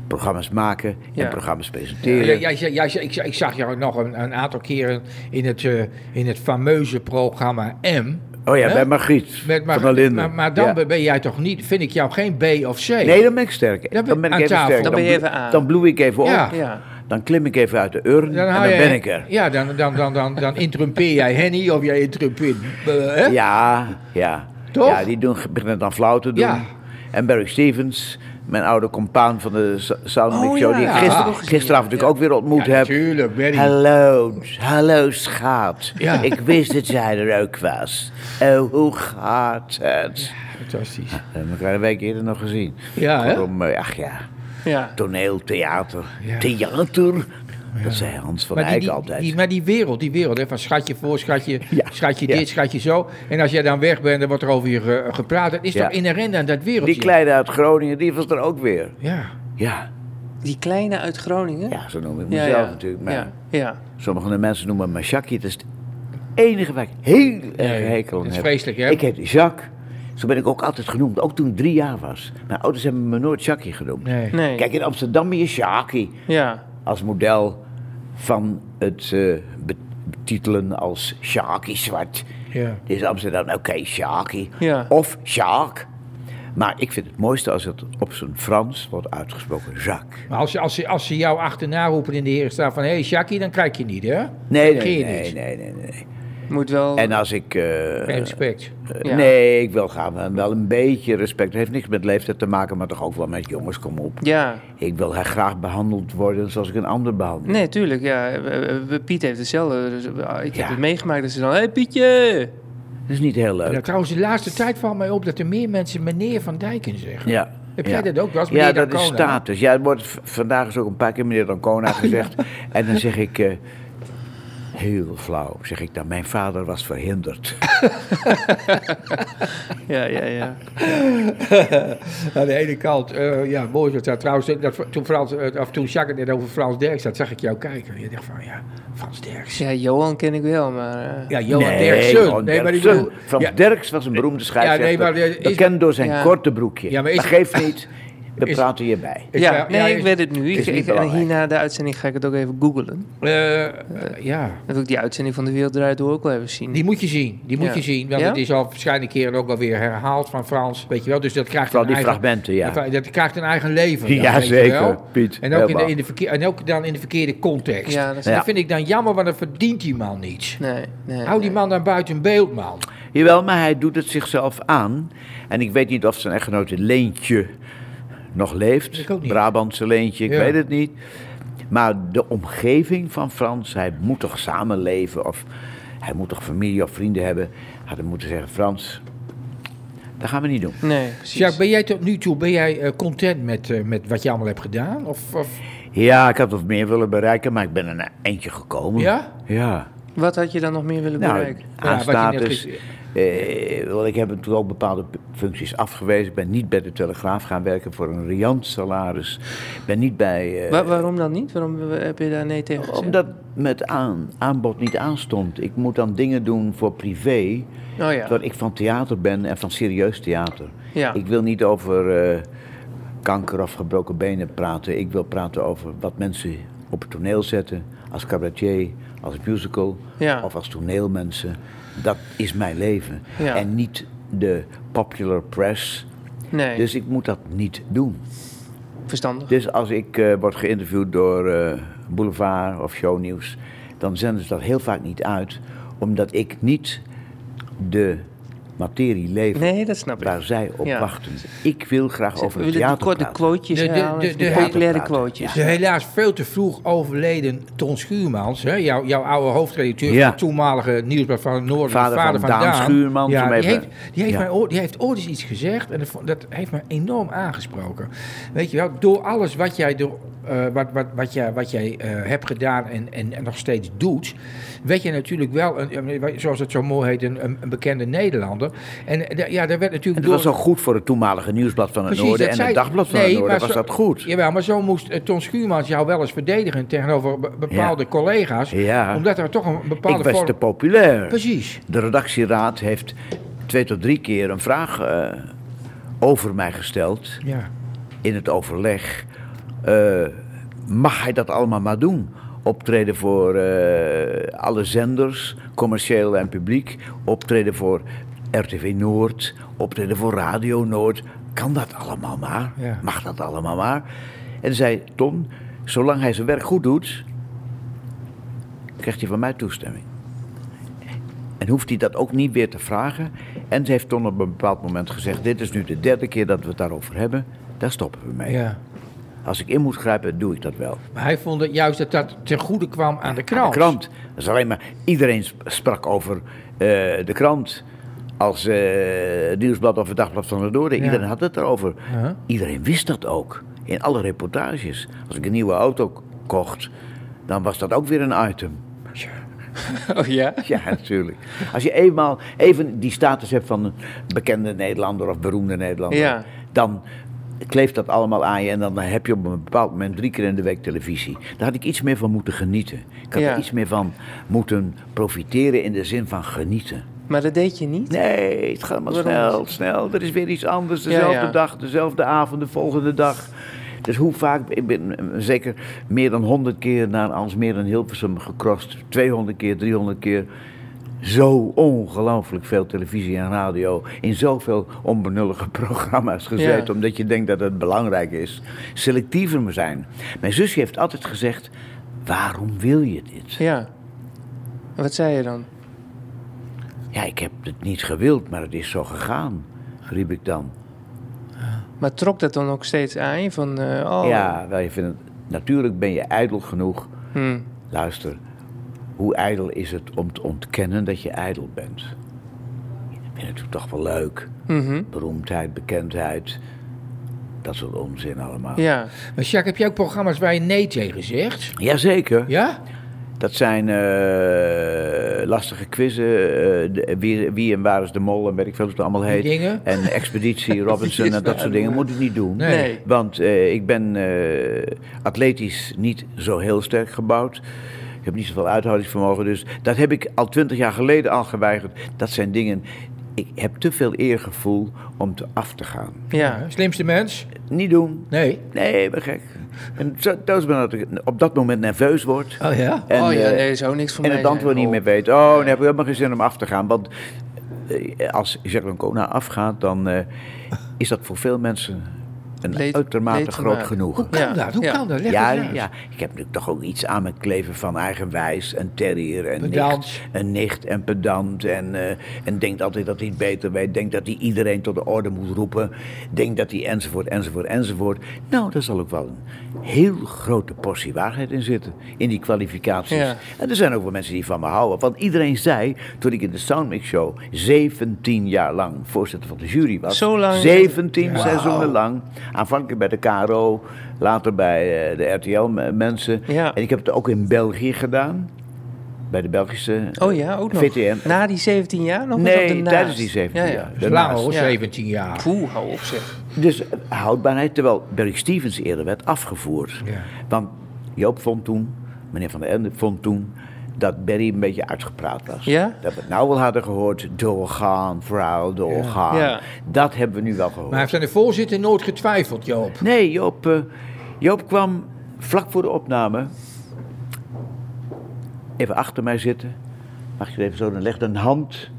programma's maken Ja. en programma's Ja, presenteren. jij, jij, jij- ik, ik zag jou nog een, een aantal keren in het, eh, in het fameuze programma M. Oh ja, Hè? bij Margriet Met van der Linden. Maar, maar dan Ja. ben jij toch niet, vind ik jou geen B of C? Nee, dan ben ik sterk. Dan Dan, ben- ik aan even tafel. sterk. Dan ben je bloe- even aan. Dan bloei ik even op. Ja. Ja. Dan klim ik even uit de urn en dan ben ik er. Ja, dan, dan, dan, dan, dan interrumpeer jij Henny of jij interrumpeert... eh? Ja, ja. Toch? Ja, die doen, beginnen dan flauw te doen. Ja. En Barry Stevens, mijn oude compaan van de Soundmix Oh, Show, ja. die ik gister, gisteravond ja. natuurlijk ook weer ontmoet Ja, heb. natuurlijk, Barry. Hallo, hallo schat. Ja. Ik wist dat jij er ook was. Oh, hoe gaat het? Fantastisch. We hebben elkaar een week eerder nog gezien. Ja, hè? Kortom, eh, ach ja, Ja. toneel, theater. Ja. Theater. Dat zei Hans van Maar die, Eyck die, altijd. die, maar die wereld, die wereld, hè, van schatje voor, schatje, [LAUGHS] Ja, schatje ja. dit, schatje zo. En als jij dan weg bent, dan wordt er over je ge- gepraat. Het is Ja. toch inherent aan dat wereldje? Die kleine uit Groningen, die was er ook weer. Ja. Ja, Die kleine uit Groningen? ja zo noem ik mezelf ja. natuurlijk. Maar Ja, ja. sommige mensen noemen me Jackie. Dat is het enige waar ik heel erg hekel aan dat is heb. vreselijk, hè? Ik heet Jacques. Zo ben ik ook altijd genoemd. Ook toen ik drie jaar was. Mijn ouders hebben me nooit Jackie genoemd. Nee. Nee. Kijk, in Amsterdam ben je Jackie. Ja. Als model van het eh, betitelen als Jackie Zwart. Ja. Is Amsterdam, oké, Jackie. Ja. Of Jacques. Maar ik vind het mooiste als het op zijn Frans wordt uitgesproken, Jacques. Maar als, ze- als, ze, als ze jou achterna roepen in de herenstaat van... Hé, hey, Jackie, dan krijg je niet, hè? Nee, nee, je nee, niet. nee, nee, nee. Moet wel... En als ik... eh, Geen respect. eh, Ja. Nee, ik wil gaan wel- wel een beetje respect. Het heeft niks met leeftijd te maken, maar toch ook wel met jongens, kom op. Ja. Ik wil graag behandeld worden zoals ik een ander behandel. Nee, tuurlijk. Ja. Eh, Piet heeft hetzelfde. Dus, eh, Ik heb Ja. het meegemaakt dat ze dan... Hé, hey, Pietje! Dat is niet heel leuk. Ja, trouwens, de laatste tijd valt mij op dat er meer mensen meneer Van Dijken zeggen. Ja. Heb ja. jij dat ook wel eens, Ja, dat is Dancona? status. Ja, het wordt vandaag is ook een paar keer meneer Dancona gezegd. [LAUGHS] En dan zeg ik, eh, heel flauw, zeg ik dan, mijn vader was verhinderd. [LAUGHS] Ja, ja, ja. Aan de ene kant, eh, ja, mooi was dat trouwens. Dat, toen, Frans, eh, of toen Jacques het net over Frans Derks had, zag ik jou kijken. En je dacht van, ja, Frans Derks. Ja, Johan ken ik wel, maar... eh, Ja, Johan nee, Derksen. Nee, maar ik Derksen. bedoel, Frans ja, Derks was een beroemde scheidsrechter. Ja, nee, maar, is- bekend door zijn Ja. korte broekje. Ja, maar is- maar geef niet, [LAUGHS] we is- praten hierbij. is- ja, nee, ik is- weet het nu. Ik, ik, belangrijk. hierna de uitzending ga ik het ook even googlen. eh, eh, ja, Dan wil ik die uitzending van De Wereld Draait Door ook wel even zien. die moet je zien. Die moet Ja. je zien. Want Ja? het is al verschillende keren ook wel weer herhaald van Frans. Weet je wel, dus dat krijgt Vooral een die eigen, fragmenten, ja. Dat, dat krijgt een eigen leven. dan, Ja, zeker, wel. Piet, En ook, in de, in de verkeer, en ook dan in de verkeerde context. Ja, dat is- En Ja. dat vind ik dan jammer, want dan verdient die man niets. Nee, nee. Hou die nee. man dan buiten beeld, man. Jawel, maar hij doet het zichzelf aan. En ik weet niet of zijn echtgenote Leentje nog leeft. Ik ook niet. Brabantse Leentje, ik Ja. weet het niet. Maar de omgeving van Frans, hij moet toch samenleven of hij moet toch familie of vrienden hebben. Hadden moeten zeggen, Frans, dat gaan we niet doen. Nee, precies. Jacques, ben jij tot nu toe ben jij, eh, content met, eh, met wat je allemaal hebt gedaan? Of, of, Ja, ik had wat meer willen bereiken, maar ik ben er een eindje gekomen. Ja? Ja. Wat had je dan nog meer willen Nou, bereiken? Ja, aan wat je net status. Eh, want ik heb natuurlijk ook bepaalde functies afgewezen. Ik ben niet bij de Telegraaf gaan werken voor een riant salaris. Ik ben niet bij... eh, Wa- waarom dan niet? Waarom heb je daar nee tegen gezegd? Omdat met aan, aanbod niet aanstond. Ik moet dan dingen doen voor privé. Oh ja. Terwijl ik van theater ben en van serieus theater. Ja. Ik wil niet over eh, kanker of gebroken benen praten. Ik wil praten over wat mensen op het toneel zetten, als cabaretier, als musical Ja. of als toneelmensen. Dat is mijn leven. Ja. En niet de popular press. Nee, Dus ik moet dat niet doen. verstandig. Dus als ik eh, word geïnterviewd door eh, Boulevard of Shownieuws, dan zenden ze dat heel vaak niet uit, omdat ik niet de materie lever Nee, dat snap ik. waar zij op Ja. wachten. Ik wil graag over het theater korte praten. quotejes De- de- de- de, de- populaire quotejes. De helaas veel te vroeg overleden Ton Schuurmans, hè, jouw, jouw oude hoofdredacteur Ja. van het toenmalige Nieuwsblad van het Noorden, de Vader van Daan Schuurmans, Ja, die, heeft, die, heeft Ja. mij ooit, die heeft ooit eens iets gezegd en dat, heeft me enorm aangesproken. Weet je wel, door alles wat jij, door, eh, wat, wat, wat jij, wat jij eh, hebt gedaan en, en, en nog steeds doet, werd je natuurlijk wel, een, een- zoals het zo mooi heet, een, een, een bekende Nederlander. En eh, ja, daar werd natuurlijk dat was ook goed voor het toenmalige nieuwsblad van het Precies, Noorden en zei- het dagblad van Nee, het Noorden was zo- dat goed. Jawel, maar zo moest eh, Ton Schuurmans jou wel eens verdedigen tegenover be- bepaalde Ja. collega's. Ja. Omdat er toch een bepaalde Ik was vorm- te populair. Precies. De redactieraad heeft twee tot drie keer een vraag eh, over mij gesteld Ja. in het overleg. Mag hij dat allemaal maar doen? Optreden voor alle zenders, commercieel en publiek. Optreden voor RTV Noord. Optreden voor Radio Noord. Kan dat allemaal maar? Ja. Mag dat allemaal maar? En zei Ton, zolang hij zijn werk goed doet, krijgt hij van mij toestemming. En hoeft hij dat ook niet weer te vragen. En ze heeft Ton op een bepaald moment gezegd: Dit is nu de derde keer dat we het daarover hebben. Daar stoppen we mee. ja. Als ik in moet grijpen, doe ik dat wel. Maar hij vond het juist dat dat ten goede kwam aan de krant. De krant. Dat is alleen maar. Iedereen sp- sprak over eh, de krant. Als het nieuwsblad of het dagblad van het Noorden. Ja. Iedereen had het erover. Ja. Iedereen wist dat ook. In alle reportages. Als ik een nieuwe auto kocht, dan was dat ook weer een item. [LAUGHS] Oh ja? Ja, natuurlijk. Als je eenmaal even die status hebt van een bekende Nederlander of beroemde Nederlander, Ja. dan kleeft dat allemaal aan je en dan heb je op een bepaald moment drie keer in de week televisie. Daar had ik iets meer van moeten genieten. Ik had Ja. er iets meer van moeten profiteren in de zin van genieten. Maar dat deed je niet? Nee, het gaat maar Waarom snel, snel. Er is weer iets anders, dezelfde ja. dag, dezelfde avond, de volgende dag. Dus hoe vaak, ik ben eh, zeker meer dan 100 keer naar Alsmeer en Hilversum gecrossed. 200 keer, 300 keer. Zo ongelooflijk veel televisie en radio in zoveel onbenullige [LAUGHS] programma's gezeten. Ja. Omdat je denkt dat het belangrijk is. Selectiever me zijn. Mijn zusje heeft altijd gezegd, waarom wil je dit? Ja. En wat zei je dan? Ja, ik heb het niet gewild, maar het is zo gegaan, riep ik dan. Maar trok dat dan ook steeds aan je? Van, eh, oh, Ja, wel, je vindt het, natuurlijk ben je ijdel genoeg. hm, Luister, hoe ijdel is het om te ontkennen dat je ijdel bent? Ik vind het natuurlijk toch wel leuk. mhm, Beroemdheid, bekendheid, dat soort onzin allemaal. Ja. Maar Jacques, heb jij ook programma's waar je nee tegen zegt? Jazeker. Ja? Dat zijn eh, lastige quizzen. de- wie, wie en waar is de mol en weet ik veel hoe het allemaal heet. Dingen? En Expeditie [LAUGHS] Robinson en dat soort dingen moet ik niet doen. Nee. Nee. Want eh, ik ben atletisch niet zo heel sterk gebouwd. Ik heb niet zoveel uithoudingsvermogen. Dus dat heb ik al twintig jaar geleden al geweigerd. Dat zijn dingen. Ik heb te veel eergevoel om te af te gaan. Ja. Slimste mens? Niet doen. Nee. Nee, ik ben gek. En zo, dat is maar dat ik op dat moment nerveus word. Oh ja? En, oh ja, eh, nee, zou niks voor en mij het antwoord zijn. niet meer weet. Oh, dan heb ik helemaal geen zin om af te gaan. Want eh, als Jacques Kona afgaat, dan eh, is dat voor veel mensen een Leed- uitermate leed groot maken. genoeg. Hoe kan Ja, dat? Hoe ja. kan dat? Leg Ja, ja, ik heb natuurlijk toch ook iets aan mijn kleven van eigenwijs en terrier en Pedant. nicht, en nicht en pedant en, eh, en denkt altijd dat hij het beter weet, denkt dat hij iedereen tot de orde moet roepen, denkt dat hij enzovoort, enzovoort, enzovoort. Nou, daar zal ook wel een heel grote portie waarheid in zitten, in die kwalificaties. Ja. En er zijn ook wel mensen die van me houden, want iedereen zei, toen ik in de Soundmix Show 17 jaar lang voorzitter van de jury was, Zo lang? 17 Wauw. seizoenen lang, aanvankelijk bij de KRO, later bij eh, de RTL-mensen. Ja. En ik heb het ook in België gedaan. Bij de Belgische Oh ja, ook nog. VTM. Na die 17 jaar nog? Nee, tijdens die 17 ja, ja. jaar. Lang hoor, Ja. 17 jaar. Poeh, hou op zeg. Dus eh, houdbaarheid, terwijl Barry Stevens eerder werd afgevoerd. Ja. Want Joop vond toen, meneer Van der Ende vond toen, dat Barry een beetje uitgepraat was. Ja? Dat we het nou wel hadden gehoord, doorgaan, vrouw, doorgaan. Ja. Dat hebben we nu wel gehoord. Maar heeft aan de voorzitter nooit getwijfeld, Joop. Nee, Joop, eh, Joop kwam vlak voor de opname even achter mij zitten. Mag je even zo? Dan legde een hand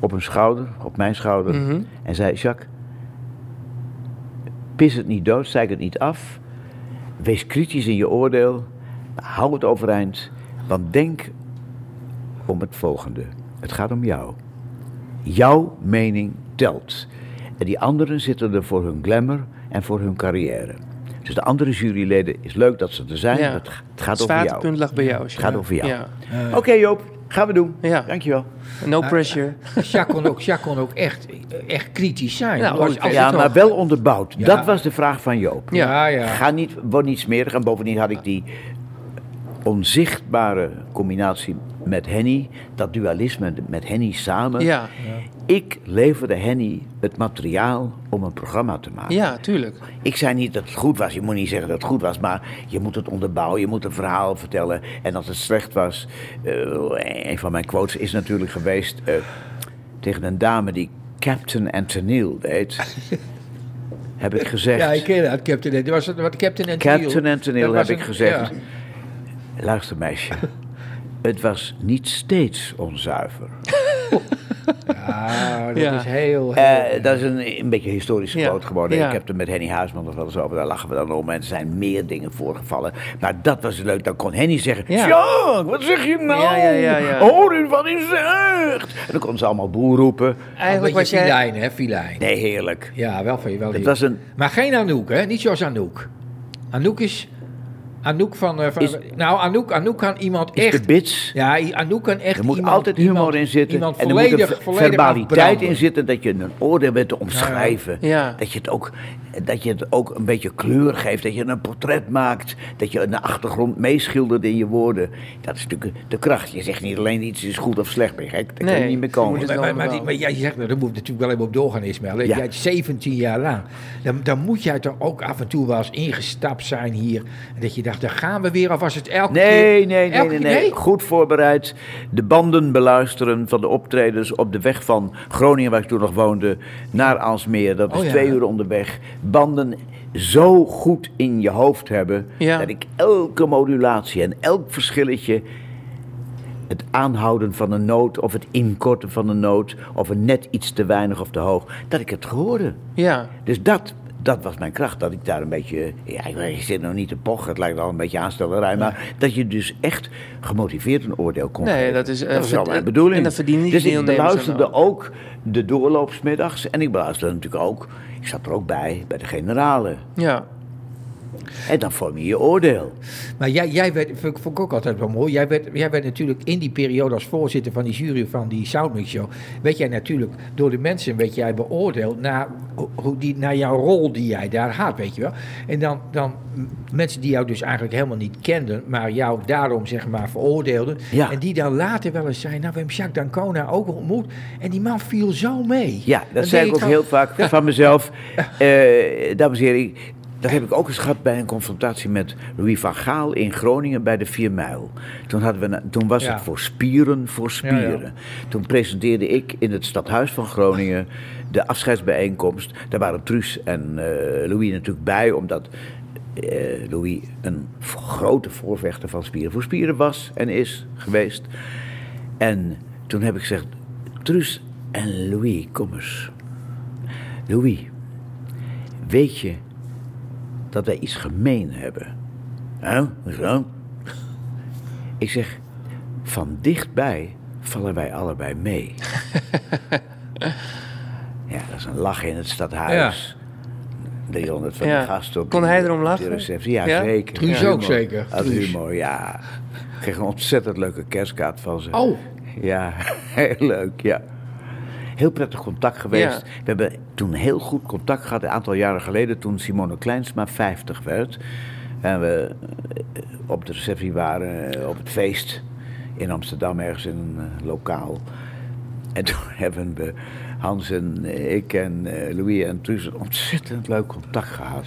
op een schouder, op mijn schouder. Mhm. En zei: Jacques, pis het niet dood, zeik het niet af. Wees kritisch in je oordeel. Hou het overeind. Want denk om het volgende: het gaat om jou. Jouw mening telt. En die anderen zitten er voor hun glamour en voor hun carrière. Dus de andere juryleden is leuk dat ze er zijn. Ja. Het, het gaat over jou. lag bij jou. Het gaat over jou. Ja. Oké Joop, gaan we doen. Ja. Dankjewel. No pressure. Jacques kon ook, Jacques kon ook echt, echt kritisch zijn. Was oh, altijd Ja, nog- maar wel onderbouwd. Ja. Dat was de vraag van Joop. Ja, ja. Ga niet, word niet smerig. En bovendien had ik die onzichtbare combinatie met Henny, dat dualisme met Henny samen. Ja. Ik leverde Henny het materiaal om een programma te maken. ja, tuurlijk. Ik zei niet dat het goed was. Je moet niet zeggen dat het goed was, maar je moet het onderbouwen. Je moet een verhaal vertellen. En als het slecht was. eh, een van mijn quotes is natuurlijk geweest. eh, tegen een dame die Captain Antonil heet. heb ik gezegd. Ja, ik ken dat, Captain. Dat was het, wat Captain en Captain Antonil Dat heb ik gezegd. ja. Luister meisje. [LAUGHS] Het was niet steeds onzuiver. [LAUGHS] Ja, dat Ja. is heel... heel Eh, dat is een, een beetje een historische Ja, quote geworden. ja. Ik heb er met Henny Huisman nog wel eens over. Daar lachen we dan om. En er zijn meer dingen voorgevallen. Maar dat was leuk. Dan kon Henny zeggen... Ja. Wat zeg je nou? Ja, ja, ja, ja. Hoor u wat hij zegt? En dan kon ze allemaal boer roepen. Eigenlijk een was jij... filijn, hè, filijn. Nee, heerlijk. Ja, wel van je, wel Het was een... Maar geen Anouk, hè? Niet zoals Anouk. Anouk is... Anouk van... eh, van Is- nou, Anouk, Anouk kan iemand Is echt... de bits... Ja, Anouk kan echt Er moet iemand, altijd humor iemand- in zitten. Iemand en er moet volledig, een volledig verbaliteit afbranden. in zitten. Dat je een oordeel bent te omschrijven. Ja. Dat, je het ook, dat je het ook een beetje kleur geeft. Dat je een portret maakt. Dat je een achtergrond meeschildert in je woorden. Dat is natuurlijk de kracht. Je zegt niet alleen iets is goed of slecht. Ben je gek? Daar kan Nee, je niet meer komen. Maar, maar, maar, maar jij zegt, nou, daar moet natuurlijk wel even op doorgaan, Ismaël. Ja. Jij hebt 17 jaar lang. Dan, dan moet jij toch ook af en toe wel eens ingestapt zijn hier. En dat je dacht, daar gaan we weer. Of was het elke keer... Nee, nee, nee, elke nee, nee. Goed voorbereid. De banden beluisteren van de optredens op de weg van Groningen, waar ik toen nog woonde, naar Alsmeer. Dat is Oh ja. twee uur onderweg. Banden zo goed in je hoofd hebben, Ja. dat ik elke modulatie en elk verschilletje, het aanhouden van een noot of het inkorten van een noot, of een net iets te weinig of te hoog, dat ik het hoorde. Ja. Dus dat, dat was mijn kracht, dat ik daar een beetje... Ja, ik je zit nog niet te pochen, het lijkt al een beetje aanstellerij... maar dat je dus echt gemotiveerd een oordeel kon Nee, geven. dat is, eh, dat mijn bedoeling. en dat verdienen die dus ik beluisterde ook. ook de doorloopsmiddags... en ik beluisterde natuurlijk ook... Ik zat er ook bij, bij de generalen. Ja. En dan vorm je je oordeel. Maar jij, jij werd, vond ik ook altijd wel mooi. Jij werd, jij werd natuurlijk in die periode als voorzitter van die jury van die Soundmix Show. Werd jij natuurlijk door de mensen werd jij beoordeeld naar, ho- hoe die, naar jouw rol die jij daar had, weet je wel. En dan, dan mensen die jou dus eigenlijk helemaal niet kenden, maar jou daarom zeg maar veroordeelden. Ja. En die dan later wel eens zeiden, nou we hebben Jacques Dancona ook ontmoet. En die man viel zo mee. Ja, dat zei ik ook heel vaak van mezelf. [LAUGHS] Eh, dames en heren, dat heb ik ook eens gehad bij een confrontatie met Louis van Gaal in Groningen bij de 4 Mijl. Toen, hadden we, toen was Ja. het voor spieren voor spieren. Ja, Toen presenteerde ik in het stadhuis van Groningen de afscheidsbijeenkomst. Daar waren Truus en eh, Louis natuurlijk bij, omdat eh, Louis een grote voorvechter van spieren voor spieren was en is geweest. En toen heb ik gezegd, Truus en Louis, kom eens. Louis, weet je dat wij iets gemeen hebben? Huh? Hoezo? Ik zeg, van dichtbij vallen wij allebei mee. [LAUGHS] ja, dat is een lach in het stadhuis. 300 van Ja. die gasten op Kon hij erom lachen? receptie. Ja, Ja? zeker. Truus Ja, ook zeker. Humor, ja. Ik kreeg een ontzettend leuke kerstkaart van ze. Oh, Ja, [LAUGHS] heel leuk, ja. Heel prettig contact geweest. Ja. We hebben toen heel goed contact gehad, een aantal jaren geleden, toen Simone Kleinsma 50 werd. En we eh, op de receptie waren, eh, op het feest in Amsterdam, ergens in een eh, lokaal. En [LAUGHS] toen hebben we, Hans en ik en eh, Louis en Truus, een ontzettend leuk contact gehad.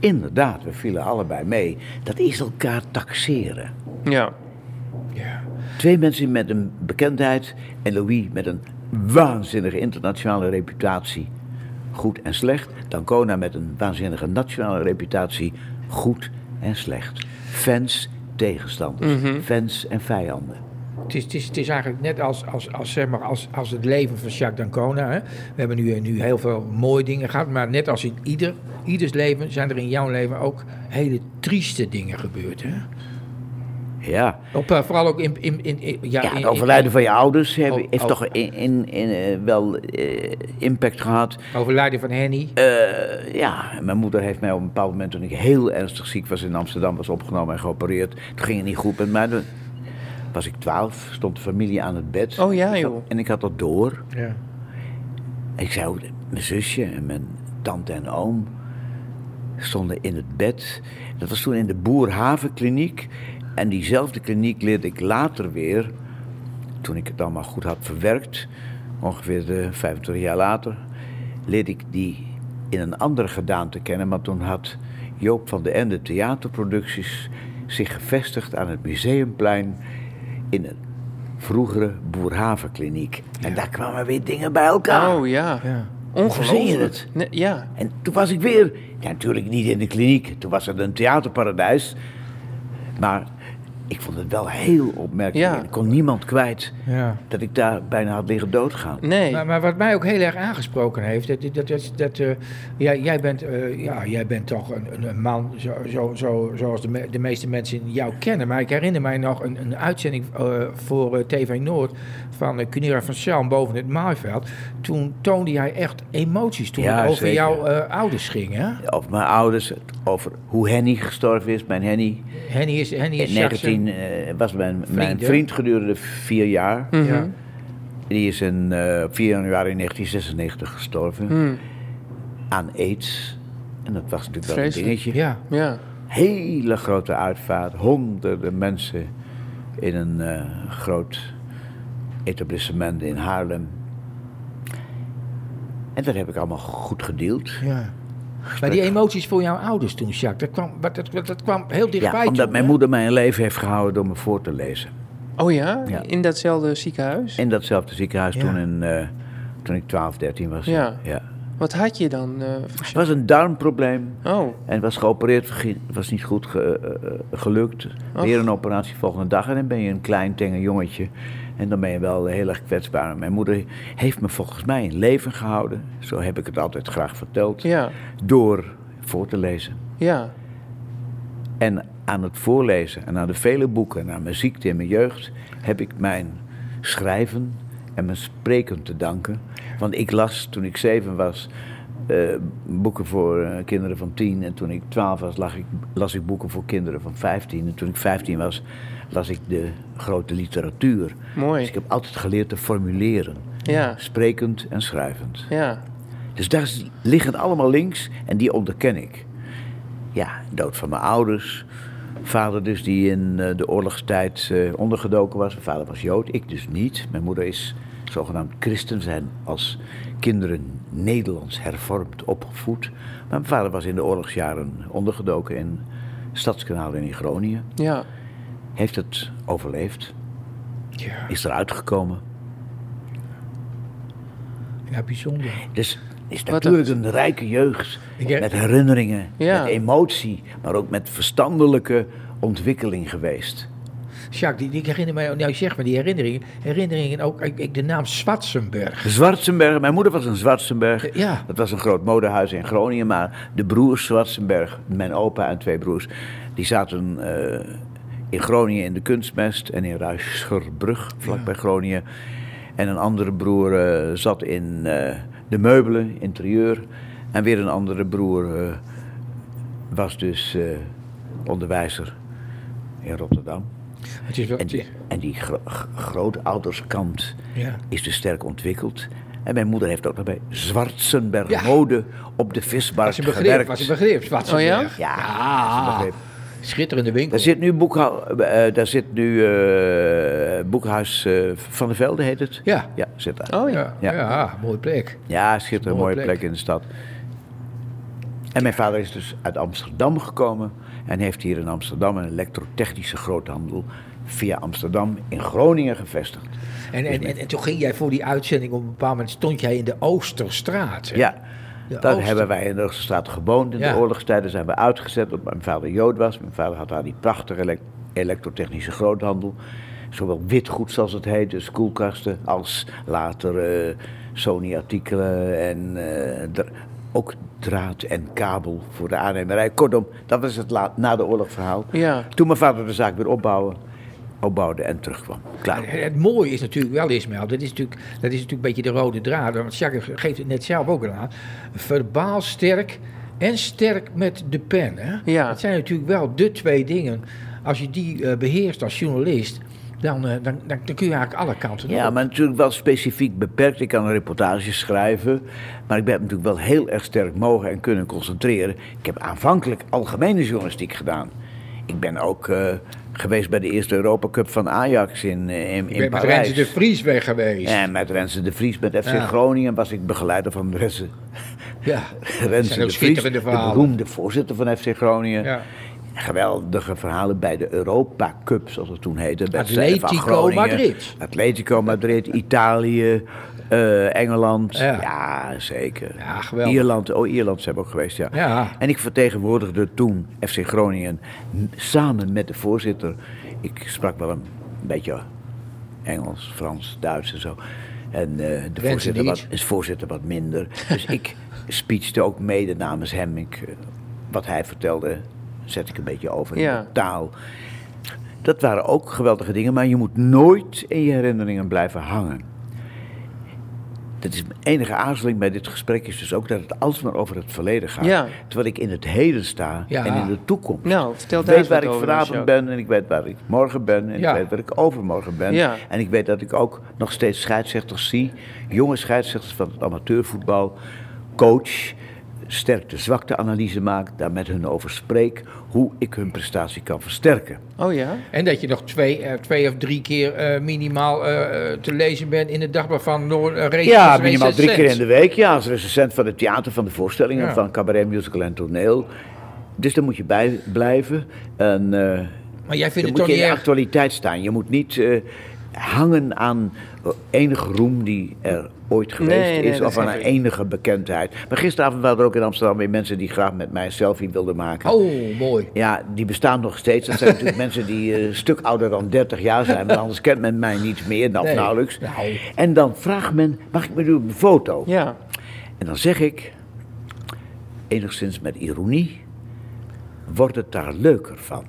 Inderdaad, we vielen allebei mee. Dat is elkaar taxeren. Ja. ja. Twee mensen met een bekendheid en Louis met een waanzinnige internationale reputatie. Goed en slecht. Dancona met een waanzinnige nationale reputatie. Goed en slecht. Fans, tegenstanders. Fans en vijanden. Het is, het is, het is eigenlijk net als, als, als, zeg maar, als, als het leven van Jacques d'Ancona. Hè. We hebben nu, nu heel veel mooie dingen gehad, maar net als in ieder, ieders leven zijn er in jouw leven ook hele trieste dingen gebeurd. Hè? Ja. Op, eh, vooral ook in... in, in, in- ja, Ja, het overlijden van je ouders heeft, Oh, heeft oh. toch in, in, in, eh, wel eh, impact gehad. Overlijden van Henny. Ja, mijn moeder heeft mij op een bepaald moment, toen ik heel ernstig ziek was in Amsterdam, was opgenomen en geopereerd. Toen ging het niet goed met mij. Toen was ik twaalf, stond de familie aan het bed. Oh ja, joh. En ik had dat door. Ja. Ik zei ook, mijn zusje en mijn tante en oom stonden in het bed. Dat was toen in de Boerhavenkliniek. En diezelfde kliniek leerde ik later weer, toen ik het allemaal goed had verwerkt, ongeveer de 25 jaar later, leerde ik die in een andere gedaante kennen. Maar toen had Joop van de Ende Theaterproducties zich gevestigd aan het Museumplein in een vroegere Boerhavenkliniek. En daar kwamen weer dingen bij elkaar. Oh ja. Ja. Ongelooflijk. Verzin je het? Nee, ja. En toen was ik weer, ja, natuurlijk niet in de kliniek, toen was het een theaterparadijs. Maar ik vond het wel heel opmerkelijk. Ja. Ik kon niemand kwijt Ja. dat ik daar bijna had liggen doodgaan. Nee. Maar, maar wat mij ook heel erg aangesproken heeft, dat, dat, dat, dat eh, jij, jij, bent, eh, ja, jij bent toch een, een- man zo, zo, zo, zoals de, me- de meeste mensen jou kennen. Maar ik herinner mij nog een, een uitzending eh, voor TV Noord van uh, Cunera van Schelm boven het Maaiveld. Toen toonde jij echt emoties toen Ja, het over zeker. jouw eh, ouders ging. Hè? Over mijn ouders, over hoe Henny gestorven is. Mijn Henny Henny is, Henny in is Jacques' 19, eh, was mijn, mijn Vriend, hè? vriend gedurende vier jaar. Mhm. Ja. Die is in eh, op 4 januari 1996 gestorven Hmm. aan aids. En dat was natuurlijk wel een Vreselijk. dingetje. Ja. Ja. hele grote uitvaart. Honderden mensen in een eh, groot etablissement in Haarlem. En dat heb ik allemaal goed gedeeld. ja. Maar die emoties voor jouw ouders toen, Jacques, dat kwam, dat, dat, dat kwam heel dichtbij Ja, omdat toen, mijn hè? moeder mij een leven heeft gehouden door me voor te lezen. Oh ja? Ja. In datzelfde ziekenhuis? In datzelfde ziekenhuis Ja. toen, in, eh, toen ik 12, 13 was. Ja. ja. Wat had je dan? eh, voor Het was een darmprobleem. Oh. En was geopereerd, was niet goed ge- eh, gelukt. Weer een operatie volgende dag en dan ben je een klein, tenger jongetje. En dan ben je wel heel erg kwetsbaar. Mijn moeder heeft me volgens mij in leven gehouden. Zo heb ik het altijd graag verteld. Ja. Door voor te lezen. Ja. En aan het voorlezen en aan de vele boeken en aan mijn ziekte in mijn jeugd... heb ik mijn schrijven en mijn spreken te danken. Want ik las toen ik zeven was eh, boeken voor eh, kinderen van tien. En toen ik twaalf was las ik, las ik boeken voor kinderen van vijftien. En toen ik vijftien was las ik de grote literatuur. Mooi. Dus ik heb altijd geleerd te formuleren. Ja. Sprekend en schrijvend. Ja. Dus daar liggen allemaal links en die onderken ik. Ja, dood van mijn ouders. Vader dus die in eh, de oorlogstijd ondergedoken was. Mijn vader was Jood, ik dus niet. Mijn moeder is zogenaamd christen. Zijn als kinderen Nederlands hervormd opgevoed. Maar mijn vader was in de oorlogsjaren ondergedoken in Stadskanaal in Groningen. Ja. Heeft het overleefd. Ja, Is eruit gekomen. ja, bijzonder. Dus is natuurlijk een rijke jeugd. Met herinneringen, Ja. met emotie, maar ook met verstandelijke ontwikkeling geweest. Jacques, die, ik herinner mij, nou zeg maar die herinneringen, herinneringen ook, ik, ik- de naam Schwarzenberg. Zwartsenberg, mijn moeder was een Zwartsenberg. Ja. Dat was een groot modehuis in Groningen, maar de broers Zwartsenberg, mijn opa en twee broers, die zaten eh, in Groningen in de kunstmest en in Ruischerbrug, vlakbij Groningen. En een andere broer eh, zat in eh, de meubelen, interieur. En weer een andere broer was dus onderwijzer in Rotterdam. Het is wel, En het die, is- en die gro- grootouderskant ja. is dus sterk ontwikkeld. En mijn moeder heeft ook nog bij Zwartsenberg Ja. Mode op de vismarkt Was gewerkt. was een begrip, Schwarzenberg. Ja, Ja. een begrip. Schitterende winkel. Daar zit nu, boekhou- eh, daar zit nu eh, boekhuis eh, Van der Velde, heet het? Ja. Ja, zit daar. Oh ja. ja, Ja. ja. mooie plek. Ja, schitterend Mooie mooie plek. plek in de stad. En mijn vader is dus uit Amsterdam gekomen en heeft hier in Amsterdam een elektrotechnische groothandel via Amsterdam in Groningen gevestigd. En, en, en, en toen ging jij voor die uitzending, op een bepaald moment stond jij in de Oosterstraat. hè? Ja, De daar hebben wij in de Oosterstraat gewoond. In Ja. de oorlogstijden zijn we uitgezet omdat mijn vader Jood was. Mijn vader had daar die prachtige elek- elektrotechnische groothandel. zowel witgoed zoals het heet, dus koelkasten, als later eh, Sony-artikelen en dra- ook draad en kabel voor de aannemerij. Kortom, dat was het la- na de oorlog verhaal. Ja. Toen mijn vader de zaak weer opbouwen, opbouwde en terugkwam. Klaar. Het, het mooie is natuurlijk wel, Ismael, dat is natuurlijk, dat is natuurlijk een beetje de rode draad. Want Jacques geeft het net zelf ook al aan. Verbaal sterk en sterk met de pen. Hè? Ja. Dat zijn natuurlijk wel de twee dingen. Als je die eh, beheerst als journalist, dan, eh, dan, dan, dan kun je eigenlijk alle kanten Ja, op. maar natuurlijk wel specifiek beperkt. Ik kan een reportage schrijven, maar ik ben natuurlijk wel heel erg sterk mogen en kunnen concentreren. Ik heb aanvankelijk algemene journalistiek gedaan. Ik ben ook eh, geweest bij de eerste Europa Cup van Ajax in, eh, in, Je in bent met. Renze de Vries weg geweest. En met Renze de Vries, met FC Ja. Groningen was ik begeleider van Renze, Ja. [LAUGHS] Renze de Vries, de beroemde voorzitter van FC Groningen. Ja. Geweldige verhalen bij de Europa Cup, zoals het toen heette. Atletico. Madrid. Atletico Madrid, Italië, eh, Engeland. Ja. Ja. zeker. Ja, geweldig. Ierland, oh, Ierland zijn we ook geweest, ja. Ja. En ik vertegenwoordigde toen FC Groningen samen met de voorzitter. Ik sprak wel een beetje Engels, Frans, Duits en zo. En eh, de voorzitter wat, is voorzitter wat minder. Dus ik [LAUGHS] speechte ook mede namens hem. Ik, eh, wat hij vertelde, zet ik een beetje over in Ja. de taal. Dat waren ook geweldige dingen, maar je moet nooit in je herinneringen blijven hangen. Dat is mijn enige aarzeling bij dit gesprek is dus ook dat het alsmaar over het verleden gaat. Ja. Terwijl ik in het heden sta Ja. en in de toekomst. Nou, vertel ik weet waar ik vanavond ben en ik weet waar ik morgen ben en Ja. ik weet waar ik overmorgen ben. En ik weet dat ik ook nog steeds scheidsrechters zie, jonge scheidsrechters van het amateurvoetbal, coach, sterkte-zwakte-analyse maak, daar met hun over spreek, hoe ik hun prestatie kan versterken. Oh ja? En dat je nog twee, eh, twee of drie keer eh, minimaal eh, te lezen bent in het dagblad van Noord. Ja, minimaal drie keer in de week. Ja, als recensent van het theater, van de voorstellingen, Ja. van cabaret, musical en toneel. Dus daar moet je bij blijven. En, eh, Maar jij vindt dan het moet toch je niet in de actualiteit staan. Je moet niet eh, hangen aan enige roem die er ooit geweest Nee, nee, is. Of aan een enige bekendheid. Maar gisteravond waren er ook in Amsterdam weer mensen die graag met mij een selfie wilden maken. Oh, mooi. Ja, die bestaan nog steeds. Dat zijn natuurlijk [LAUGHS] mensen die eh, een stuk ouder dan 30 jaar zijn. Want anders kent men mij niet meer, Nee. nauwelijks. Nou. En dan vraagt men, mag ik u op de foto? Ja. En dan zeg ik, enigszins met ironie, wordt het daar leuker van?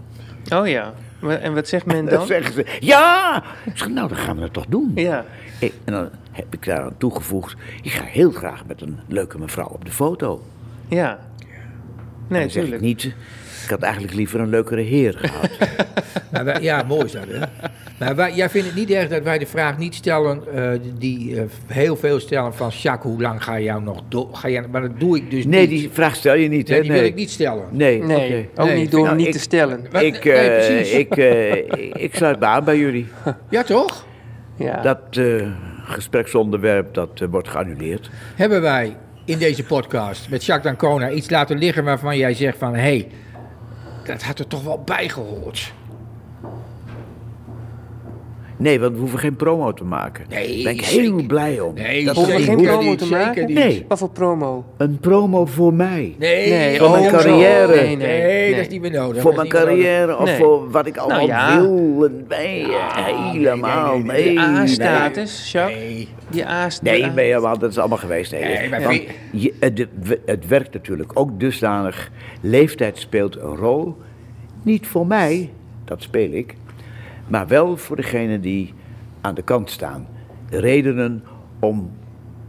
Oh ja. En wat zegt men [LAUGHS] Dan dan? zeggen ze, ja! Ik zeg, nou, dan gaan we dat toch doen. Ja. En dan heb ik daaraan toegevoegd, ik ga heel graag met een leuke mevrouw op de foto. Ja. Nee, en dan zeg ik tuurlijk. niet, ik had eigenlijk liever een leukere heer [LAUGHS] gehad. Maar wij- ja, mooi is dat, hè? Maar wij, jij vindt het niet erg dat wij de vraag niet stellen, eh, die eh, heel veel stellen van... Jacques, hoe lang ga jij nog door? Ga jij, maar dat doe ik dus Nee, niet. die vraag stel je niet, Nee, hè? die wil ik niet stellen. Nee, Nee, oké. ook Nee, niet door nou, hem niet ik- te stellen. Ik, Nee, eh, ik, eh, [LAUGHS] ik sluit me aan bij jullie. Ja, toch? Ja. Dat eh, gespreksonderwerp, dat wordt geannuleerd. Hebben wij in deze podcast met Jacques Dancona iets laten liggen waarvan jij zegt van... hé, hey, dat had er toch wel bij gehoord. Nee, want we hoeven geen promo te maken. Nee, Daar ben ik zeker. heel blij om. Nee, dat Hoeven we geen niet- promo te maken? niet. Nee. Wat voor promo? Een promo voor mij. Nee, Nee, Voor mijn oh, carrière. Nee, Nee, nee, dat nee. is niet meer nodig. voor mijn nodig. carrière of Nee. voor wat ik allemaal ja. wil. en Nee, helemaal. nee, nee, Nee, De nee. A-status, Jacques? Nee. Die A Nee, ben je, want dat is allemaal geweest. Nee, Nee, maar Want wie- je, het, het werkt natuurlijk ook dusdanig. Leeftijd speelt een rol. Niet voor mij, dat speel ik. Maar wel voor degenen die aan de kant staan. Redenen om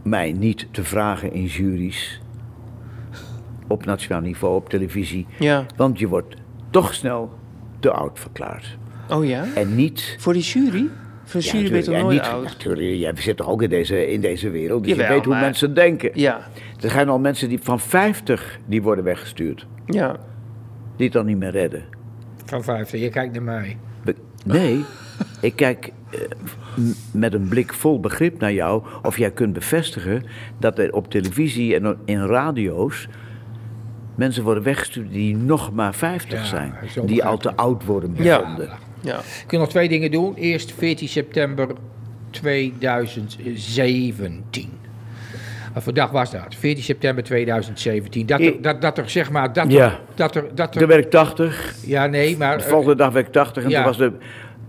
mij niet te vragen in juries. Op nationaal niveau, op televisie. Ja. Want je wordt toch snel te oud verklaard. Oh ja? En niet Voor die jury? Voor de ja, jury ben je toch nooit niet, oud? Natuurlijk, jij zit toch ook in deze, in deze wereld, dus je weet hoe maar- mensen denken. Ja. Er zijn al mensen die van 50 die worden weggestuurd, Ja. die het dan niet meer redden. Van 50, je kijkt naar mij. Nee, ik kijk eh, met een blik vol begrip naar jou of jij kunt bevestigen dat er op televisie en in radio's mensen worden weggestuurd die nog maar 50 Ja, zijn, die al te oud worden Ja. bevonden. Ja. Ik kan nog twee dingen doen. Eerst 14 september 2017. Wat voor dag was dat? 14 september 2017. Dat er, dat, dat er zeg maar. Dat er, Ja. dat er, dat er, Toen werd ik 80, ja, nee, maar. de volgende dag werd ik 80 en ja. toen was de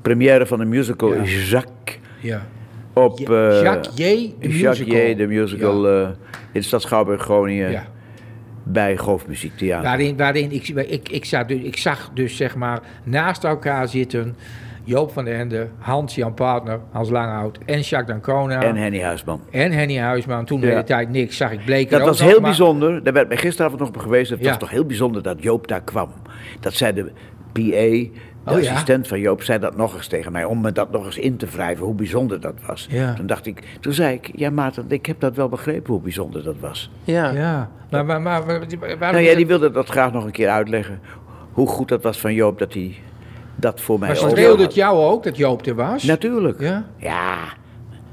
première van de musical Ja. Jacques Ja. op... eh, Jacques J. de Jacques musical. J. de musical eh, in de stad Schouwburg, Groningen, Ja. bij Golfmuziektheater. Waarin, waarin ik, ik, ik, zag dus, ik zag dus zeg maar naast elkaar zitten Joop van den Ende, Hans-Jan Partner, Hans Langhout en Jacques Dancona. En Henny Huisman. en Henny Huisman. Toen de hele tijd niks, zag ik Bleker Dat ook was nog, heel maar- bijzonder. Daar werd mij gisteravond nog op geweest. Het Ja. was toch heel bijzonder dat Joop daar kwam. Dat zei de PA, de Oh, ja? assistent van Joop, zei dat nog eens tegen mij. Om me dat nog eens in te wrijven, hoe bijzonder dat was. Ja. Toen dacht ik, toen zei ik, ja Maarten, ik heb dat wel begrepen hoe bijzonder dat was. Ja. Ja, maar, maar, maar, Nou ja, die wilde dat graag nog een keer uitleggen. Hoe goed dat was van Joop dat hij dat voor mij maar had. het jou ook dat Joop er was? Natuurlijk. Ja? Ja,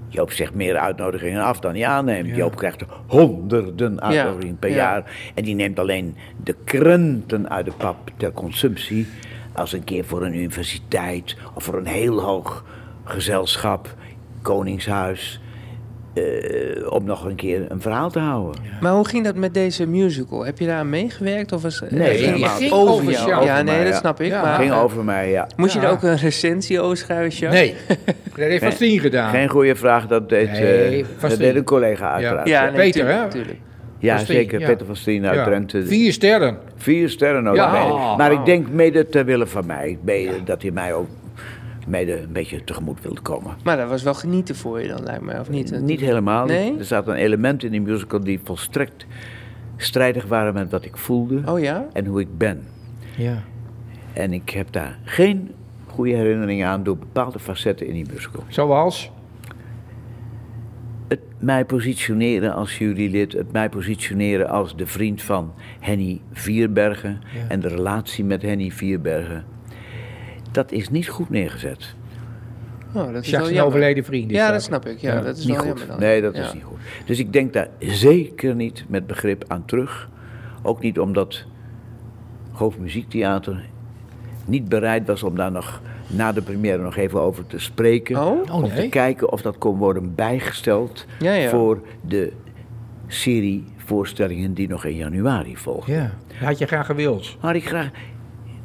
Joop zegt meer uitnodigingen af dan hij aanneemt. Joop krijgt honderden uitnodigingen per ja. jaar. En die neemt alleen de krenten uit de pap ter consumptie. Als een keer voor een universiteit of voor een heel hoog gezelschap, koningshuis. Eh, om nog een keer een verhaal te houden. Maar hoe ging dat met deze musical? Heb je daar aan meegewerkt? Of was, Nee, ging het over Over jou? jou. Ja, Over nee, mij, dat ja. snap ik. Ja. Maar ging over mij, ja. moest je Ja. er ook een recensie over schrijven? Nee, [LAUGHS] dat heeft Van Stien gedaan. Geen goede vraag, dat deed, eh, Nee, van dat deed een collega uiteraard. Ja, Ja, nee, Peter, hè? tuurlijk. Van Steen, zeker. ja. Peter van Steen uit Ja. Drenthe. Vier sterren. Vier sterren ook. Ja. Oh, maar ik denk mede ter wille van mij. Mede Dat hij mij ook mede een beetje tegemoet wilde komen. Maar dat was wel genieten voor je dan, lijkt mij, of niet? Niet helemaal. Nee? Er zaten elementen in die musical die volstrekt strijdig waren met wat ik voelde Oh ja? en hoe ik ben. Ja. En ik heb daar geen goede herinneringen aan door bepaalde facetten in die musical. Zoals? Het mij positioneren als jurylid, het mij positioneren als de vriend van Henny Vierbergen Ja. en de relatie met Henny Vierbergen. Dat is niet goed neergezet. Oh, dat is Jacques een overleden vriend. Ja, dat snap ik. Ja, Ja, dat is niet wel goed. jammer dan. Nee, dat Ja. is niet goed. Dus ik denk daar zeker niet met begrip aan terug. Ook niet omdat Hoofdmuziektheater niet bereid was om daar nog na de première nog even over te spreken. Oh? Oh, om te kijken of dat kon worden bijgesteld Ja, ja. voor de serie voorstellingen die nog in januari volgen. Ja, had je graag gewild. Had ik graag,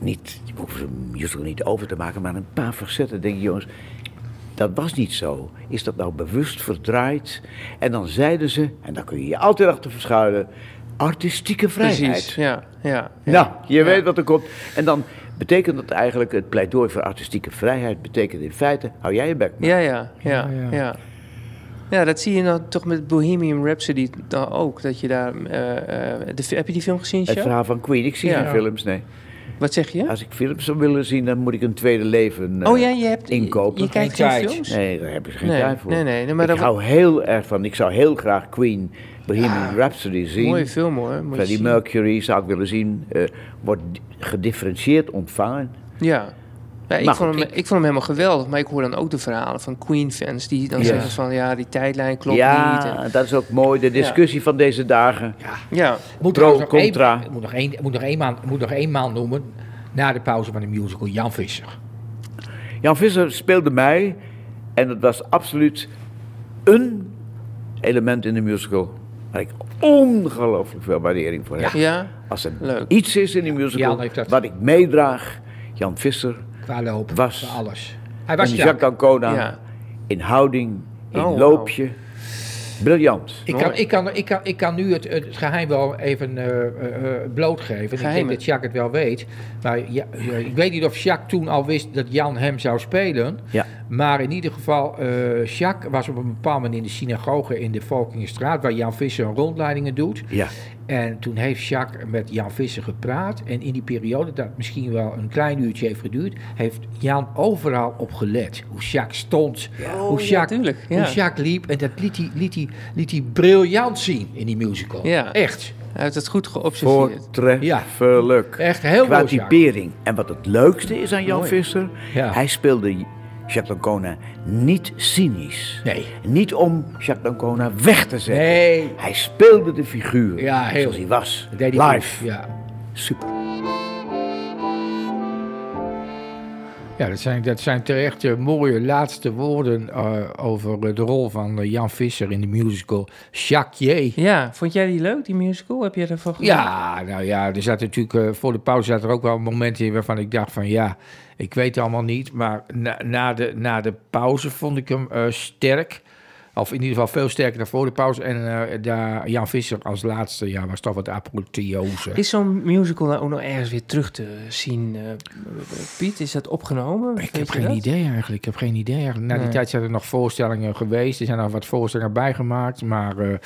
niet, je hoeft een musical niet over te maken, maar een paar facetten denk ik, jongens, dat was niet zo. Is dat nou bewust verdraaid? En dan zeiden ze, en daar kun je je altijd achter verschuilen, artistieke vrijheid. Precies, ja. ja, ja. Nou, je Ja. weet wat er komt. En dan betekent dat eigenlijk, het pleidooi voor artistieke vrijheid betekent in feite, hou jij je bek maar. Ja, ja, ja, Ja, ja. ja. ja. dat zie je nou toch met Bohemian Rhapsody dan ook. Dat je daar... eh, eh, de, heb je die film gezien, Het verhaal van Queen, ik zie Ja. geen films, nee. Wat zeg je? Als ik films zou willen zien, dan moet ik een tweede leven eh, oh ja, je hebt... inkopen. Je kijkt Geen films? Nee, daar heb ik geen Nee, tijd voor. nee, nee, nee, maar ik dat- hou heel erg van. Ik zou heel graag Queen Bohemian Rhapsody zien. Mooie film hoor. Moet je Freddie zien. Mercury zou ik willen zien. eh, wordt di- gedifferentieerd ontvangen. Ja. Ja, ik, Maar vond goed, hem, ik... vond hem helemaal geweldig, maar ik hoor dan ook de verhalen van Queen-fans die dan Ja. zeggen van ja, die tijdlijn klopt ja, niet. En, dat is ook mooi. De discussie van deze dagen. ja, Moet Pro, nog één- contra. Ik moet nog één, ik moet nog één man, ik moet nog één man noemen. Na de pauze van de musical, Jan Visser. Jan Visser speelde mij. En het was absoluut een element in de musical. Waar ik ongelooflijk veel waardering voor heb. ja, Als er Leuk. iets is in die musical dat- wat ik meedraag. Jan Visser Qua loop, Was- qua alles. Hij was en Jacques. Jacques Ancona. Ja. In houding, in Oh, loopje. Briljant. Ik kan, ik, kan, ik, kan, ik kan nu het, het geheim wel even eh, eh, eh, blootgeven. Ik denk dat Jacques het wel weet. Maar ja, ja, ik weet niet of Jacques toen al wist dat Jan hem zou spelen. Ja. Maar in ieder geval, eh Jacques was op een bepaald moment in de synagoge in de Volkingenstraat... waar Jan Visser rondleidingen doet. Ja. En toen heeft Jacques met Jan Visser gepraat. En in die periode, dat misschien wel een klein uurtje heeft geduurd... heeft Jan overal op gelet. Hoe Jacques stond, Oh, hoe, ja, Jacques, ja. hoe Jacques liep. En dat liet hij, liet, hij, liet hij briljant zien in die musical. Ja. Echt. hij heeft het goed geobserveerd. Voortreffelijk. Echt heel Qua typering. En wat het leukste is aan Jan Mooi. Visser... Ja. hij speelde Jacques D'Ancona niet cynisch. Nee. Niet om Jacques D'Ancona weg te zetten. Nee. Hij speelde de figuur Ja, heel zoals hij was. Dat deed hij Live. goed, Ja. Super. Ja, dat zijn, dat zijn terecht eh, mooie laatste woorden eh, over eh, de rol van Jan Visser in de musical Jacques J. Ja, vond jij die leuk, die musical? Heb je ervan gezien? Ja, nou ja, er zat natuurlijk voor de pauze zat er ook wel een moment in waarvan ik dacht van ja, ik weet het allemaal niet, maar na, na, de, na de pauze vond ik hem sterk. Of in ieder geval veel sterker dan voor de pauze. En eh, daar Jan Visser als laatste, ja, was toch wat apotheose. Is zo'n musical nou ook nog ergens weer terug te zien, eh, Piet? Is dat opgenomen? Ik Weet heb geen dat? idee eigenlijk. Ik heb geen idee eigenlijk. Na die Nee. tijd zijn er nog voorstellingen geweest. Er zijn nog wat voorstellingen bijgemaakt. Maar eh,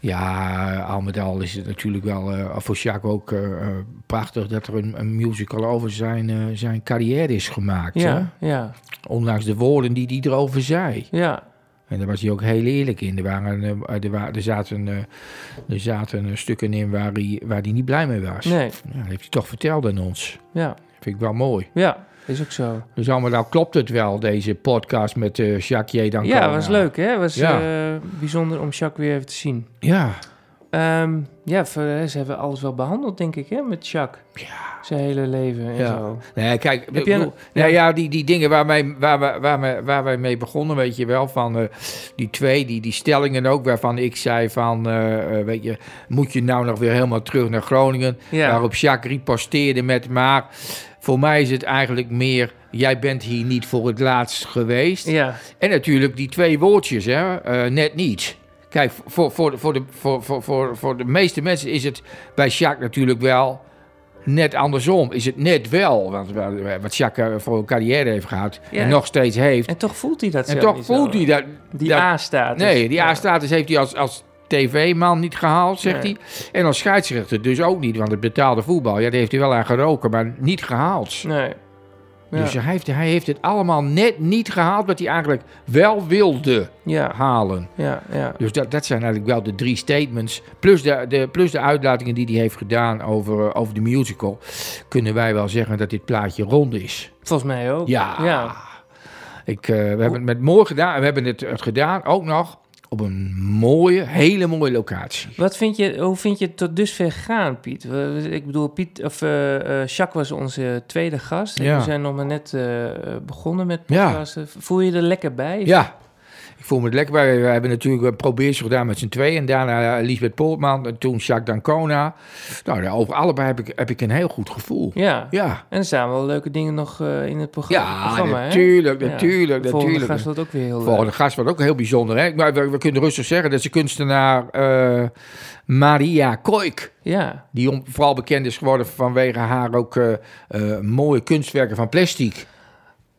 ja, al met al is het natuurlijk wel voor Jacques ook prachtig dat er een, een musical over zijn, zijn carrière is gemaakt. Ja, Hè? ja, Ondanks de woorden die hij erover zei. ja. En daar was hij ook heel eerlijk in. Er, waren, eh, er, er, zaten, eh, er zaten eh, stukken in waar hij, waar hij niet blij mee was. Nee, Ja, dat heeft hij toch verteld aan ons. ja, Vind ik wel mooi. ja. Is ook zo. Dus allemaal nou klopt het wel, deze podcast met eh Jacques J. Ja, was leuk, hè? Was Ja. bijzonder om Jacques weer even te zien. Ja, Ehm, ja, rest hebben alles wel behandeld, denk ik, hè, met Jacques. Ja. Zijn hele leven en Ja. zo. nee, kijk, Heb jij bedoel, nou ja, die, die dingen waar wij, waar, wij, waar, wij, waar wij mee begonnen, weet je wel, van eh, die twee, die, die stellingen ook, waarvan ik zei van, eh, eh, weet je, moet je nou nog weer helemaal terug naar Groningen? Ja. Waarop Jacques riposteerde met, maar voor mij is het eigenlijk meer, jij bent hier niet voor het laatst geweest. Ja, En natuurlijk die twee woordjes, hè, eh, net niet. Kijk, voor, voor, voor, de, voor, voor, voor, voor de meeste mensen is het bij Jacques natuurlijk wel net andersom. Is het net wel, want wa- wat Jacques eh, voor een carrière heeft gehad Ja. en nog steeds heeft. en toch voelt hij dat En toch voelt zo. hij dat... Die dat- A-status. Nee, die Ja. A-status heeft hij als, als tv-man niet gehaald, zegt Nee. hij. En als scheidsrechter dus ook niet, want het betaalde voetbal, ja, daar heeft hij wel aan geroken, maar niet gehaald. Nee. Ja. Dus hij heeft, hij heeft het allemaal net niet gehaald wat hij eigenlijk wel wilde ja, halen. ja, ja. Dus dat, dat zijn eigenlijk wel de drie statements. Plus de, de, plus de uitlatingen die hij heeft gedaan over, over de musical. Kunnen wij wel zeggen dat dit plaatje rond is. Volgens mij ook. Ja. Ja. Ik, eh, we hebben het met mooi gedaan. We hebben het, het gedaan ook nog op een mooie, hele mooie locatie. Wat vind je, hoe vind je het tot dusver gegaan, Piet? Ik bedoel, Piet, of, eh, eh, Jacques was onze tweede gast. Ja. We zijn nog maar net eh, begonnen met Ja. podcasten. Voel je er lekker bij? Ja, ik voel me het lekker bij. We hebben natuurlijk een probeersje gedaan met z'n tweeën. En daarna eh, Lisbeth Poortman en toen Jacques Dancona. Nou, over allebei heb ik, heb ik een heel goed gevoel. Ja. Ja, En er staan wel leuke dingen nog eh, in het programma. ja programma, hè? natuurlijk, Ja. natuurlijk, De volgende natuurlijk. gast wordt ook weer heel leuk. Volgende gast wordt ook heel bijzonder. Hè? Maar we, we kunnen rustig zeggen dat ze kunstenaar eh, Maria Koik... Ja, die om, vooral bekend is geworden vanwege haar ook mooie kunstwerken van plastic.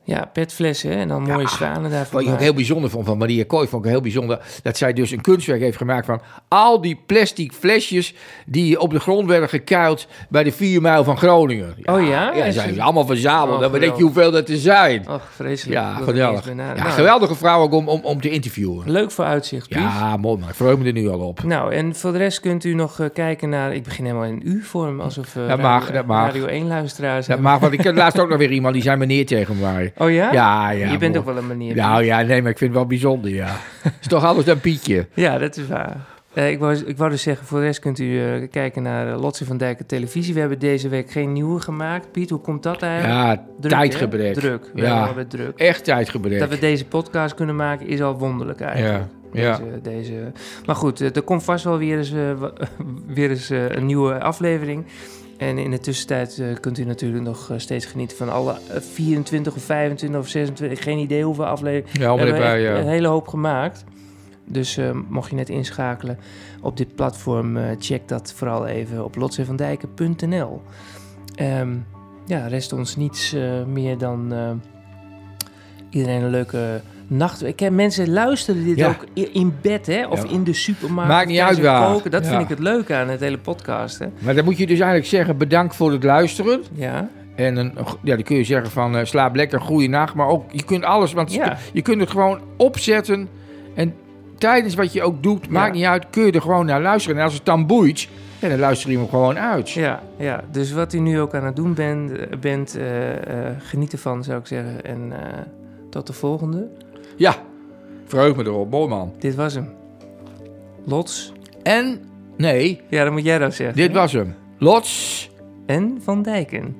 Ja, petflessen en dan mooie zwanen daarvan. Wat ik ook heel bijzonder vond van Maria Kooi, vond ik heel bijzonder dat zij dus een kunstwerk heeft gemaakt van al die plastic flesjes die op de grond werden gekuild bij de 4 mijl van Groningen. Oh ja? Ja, zijn ze allemaal verzameld. Oh, dan weet je hoeveel dat er zijn. Och, vreselijk. Ja, geweldig. Ja, Nou, geweldige vrouw ook om, om, om te interviewen. Leuk voor uitzicht. Ja, mooi man. Ik verheug me er nu al op. Nou, en voor de rest kunt u nog eh, kijken naar... Ik begin helemaal in u-vorm, alsof eh Dat mag, Radio, dat mag. Radio 1-luisteraars Dat mag, want ik ken [LAUGHS] laatst ook nog weer iemand die zei meneer tegen mij. Oh ja? Ja, ja. Je bent ook wel een manier. Nou ja, nee, maar ik vind het wel bijzonder, ja. [LAUGHS] is toch anders dan Pietje. Ja, dat is waar. Eh, ik, wou, ik wou dus zeggen, voor de rest kunt u eh, kijken naar uh, Lotse van Dijken televisie. We hebben deze week geen nieuwe gemaakt. Piet, hoe komt dat eigenlijk? Ja, Druk, tijdgebrek. hè? Druk, we Ja. druk. Echt tijdgebrek. Dat we deze podcast kunnen maken is al wonderlijk eigenlijk. Ja, ja. Deze. Maar goed, eh, er komt vast wel weer eens, eh, [LAUGHS] weer eens eh, een nieuwe aflevering. En in de tussentijd eh, kunt u natuurlijk nog eh, steeds genieten van alle eh, 24 of 25 of 26, geen idee hoeveel afleveringen. Ja, We hebben ja. een hele hoop gemaakt. Dus eh, mocht je net inschakelen op dit platform, eh, check dat vooral even op lotsevandijken.nl. Ehm ja, rest ons niets eh, meer dan eh, iedereen een leuke nacht. Ik heb mensen luisteren dit Ja. ook in bed, hè? Of Ja. in de supermarkt. Maakt niet uit waar. Koken. Dat Ja. vind ik het leuke aan het hele podcast, hè? Maar dan moet je dus eigenlijk zeggen, bedankt voor het luisteren. Ja, En een, ja, dan kun je zeggen van, eh, slaap lekker, goede nacht. Maar ook, je kunt alles, want je kunt het gewoon opzetten. En tijdens wat je ook doet, maakt niet uit, kun je er gewoon naar luisteren. En als het dan boeit, ja, dan luister je hem gewoon uit. ja, ja. Dus wat u nu ook aan het doen bent, eh, bent eh, eh, geniet ervan, zou ik zeggen. En tot de volgende. Ja, verheug me erop, mooi man. Dit was hem. Lots. En, nee, Ja, dat moet jij dan zeggen. dit was hem. Lots. En Van Dijken. [LAUGHS]